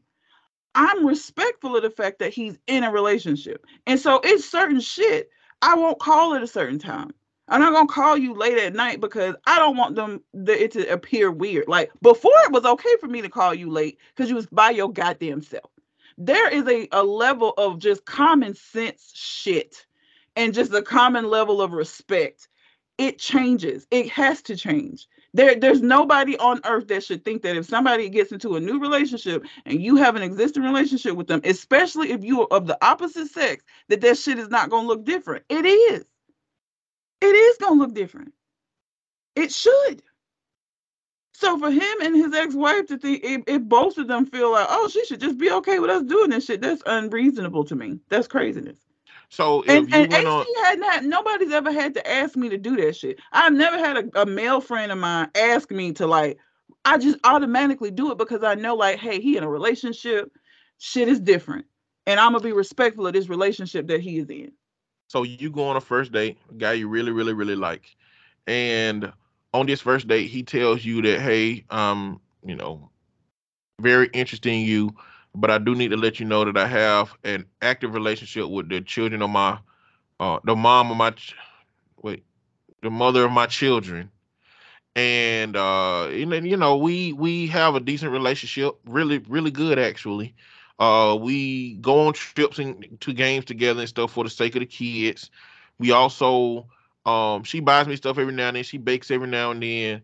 I'm respectful of the fact that he's in a relationship. And so it's certain shit I won't call at a certain time. I'm not gonna call you late at night because I don't want them the, it to appear weird. Like before, it was okay for me to call you late because you was by your goddamn self. There is a, a level of just common sense shit and just a common level of respect. It changes. It has to change. There, there's nobody on earth that should think that if somebody gets into a new relationship and you have an existing relationship with them, especially if you are of the opposite sex, that that shit is not gonna look different. It is. It is gonna look different. It should. So for him and his ex-wife to think if, if both of them feel like, oh, she should just be okay with us doing this shit, that's unreasonable to me. That's craziness. So if And you and AC on, hadn't nobody's ever had to ask me to do that shit. I've never had a, a male friend of mine ask me to like I just automatically do it because I know like, hey, he in a relationship, shit is different. And I'm gonna be respectful of this relationship that he is in. so you go on a first date, a guy you really, really, really like, and on this first date, he tells you that, hey, um, you know, very interested in you, but I do need to let you know that I have an active relationship with the children of my, uh, the mom of my, ch- wait, the mother of my children, and uh, know, you know, we we have a decent relationship, really, really good actually. Uh, we go on trips and to games together and stuff for the sake of the kids. We also, um, she buys me stuff every now and then. She bakes every now and then,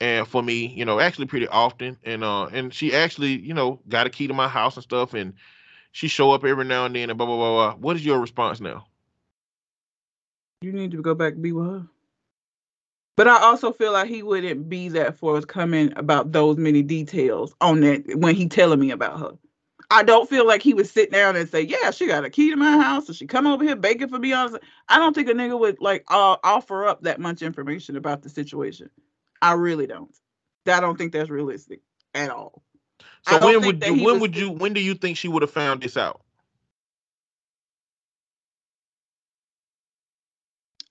and for me, you know, actually pretty often. And uh, and she actually, you know, got a key to my house and stuff, and she show up every now and then and blah blah blah blah. What is your response now? You need to go back and be with her. But I also feel like he wouldn't be that forthcoming about those many details on that when he telling me about her. I don't feel like he would sit down and say, "Yeah, she got a key to my house, and she come over here baking for me." Honestly, I don't think a nigga would like uh, offer up that much information about the situation. I really don't. I don't think that's realistic at all. So when would you when would you when do you think she would have found this out?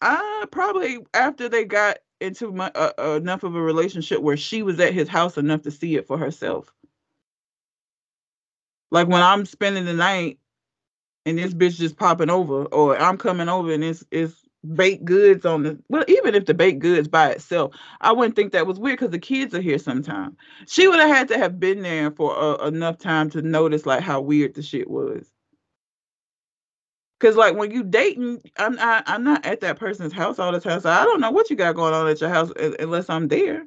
Uh, probably after they got into my, uh, uh, enough of a relationship where she was at his house enough to see it for herself. Like when I'm spending the night and this bitch just popping over, or I'm coming over and it's it's baked goods on the well, even if the baked goods by itself, I wouldn't think that was weird because the kids are here sometime. She would have had to have been there for uh, enough time to notice like how weird the shit was. Cause like when you dating, I'm not I'm not at that person's house all the time, so I don't know what you got going on at your house unless I'm there.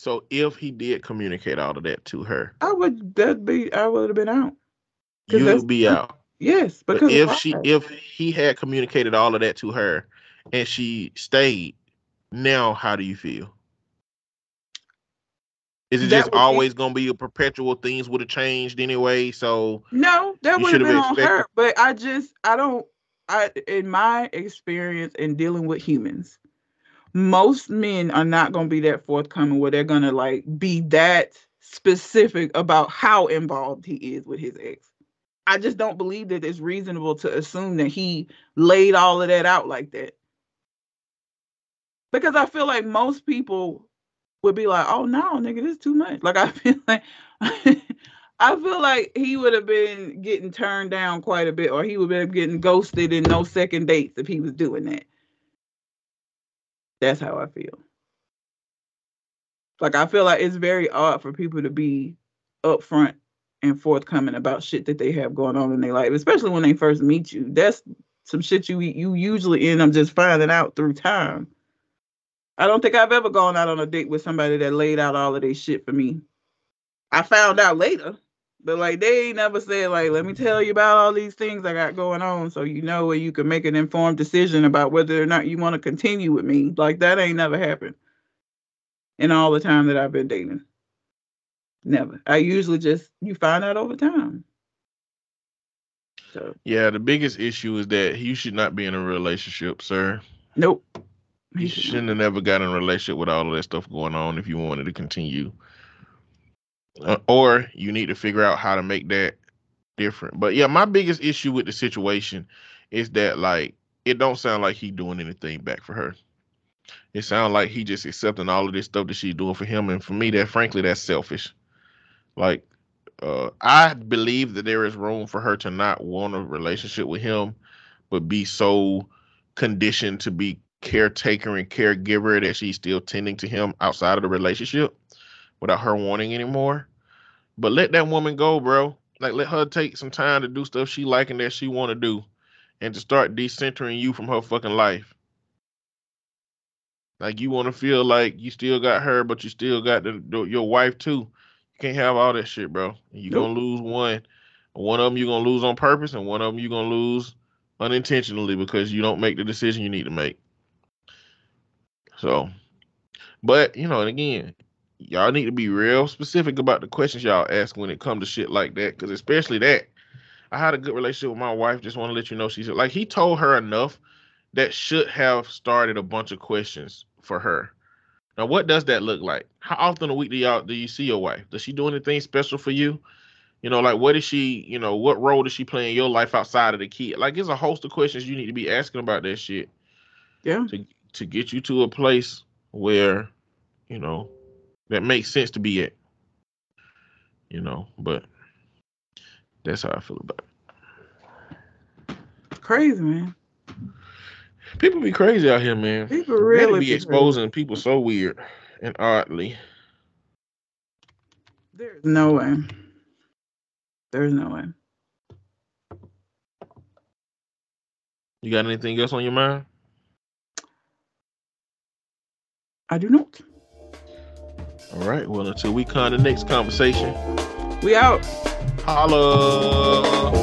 So if he did communicate all of that to her, I would that be I would have been out. you'd be out. Yes, But because if she if he had communicated all of that to her and she stayed, now how do you feel? Is it That just would be- always gonna be a perpetual things would have changed anyway? So No, that would have been on her. But I just I don't I in my experience in dealing with humans, most men are not gonna be that forthcoming where they're gonna like be that specific about how involved he is with his ex. I just don't believe that it's reasonable to assume that he laid all of that out like that. Because I feel like most people would be like, "Oh no, nigga, this is too much." Like [laughs] I feel like I feel like he would have been getting turned down quite a bit, or he would have been getting ghosted in no second dates if he was doing that. That's how I feel. Like I feel like it's very odd for people to be upfront and forthcoming about shit that they have going on in their life, especially when they first meet you. That's some shit you you usually end up just finding out through time. I don't think I've ever gone out on a date with somebody that laid out all of their shit for me. I found out later, but like they ain't never said like, let me tell you about all these things I got going on, so you know where you can make an informed decision about whether or not you want to continue with me. Like that ain't never happened in all the time that I've been dating. Never. I usually just you find out over time. So Yeah, the biggest issue is that you should not be in a relationship, sir. nope. You shouldn't have never got in a relationship with all of that stuff going on if you wanted to continue. Uh, or you need to figure out how to make that different. But yeah, my biggest issue with the situation is that like it don't sound like he doing anything back for her. It sounds like he just accepting all of this stuff that she's doing for him, and for me, that frankly, that's selfish. Like, uh, I believe that there is room for her to not want a relationship with him, but be so conditioned to be caretaker and caregiver that she's still tending to him outside of the relationship without her wanting anymore. But let that woman go, bro. Like let her take some time to do stuff she like and that she want to do, and to start decentering you from her fucking life. Like you want to feel like you still got her, but you still got the, the- your wife too. You can't have all that shit, bro. You're Nope. gonna lose one. One of them you're gonna lose on purpose, and one of them you're gonna lose unintentionally because you don't make the decision you need to make. So, but you know, and again, y'all need to be real specific about the questions y'all ask when it comes to shit like that, because especially that. I had a good relationship with my wife. Just want to let you know she's like he told her enough that should have started a bunch of questions for her. Now, what does that look like? How often a week do y'all do you see your wife? Does she do anything special for you? You know, like what is she? You know, what role does she play in your life outside of the kid? Like, it's a host of questions you need to be asking about that shit Yeah. to to get you to a place where you know that makes sense to be at. You know, but that's how I feel about it. Crazy, man. People be crazy out here, man. People Really be crazy. exposing people so weird and oddly. There's no way. There's no way. You got anything else on your mind? I do not. All right. Well, until we come to the next conversation, We out. holla.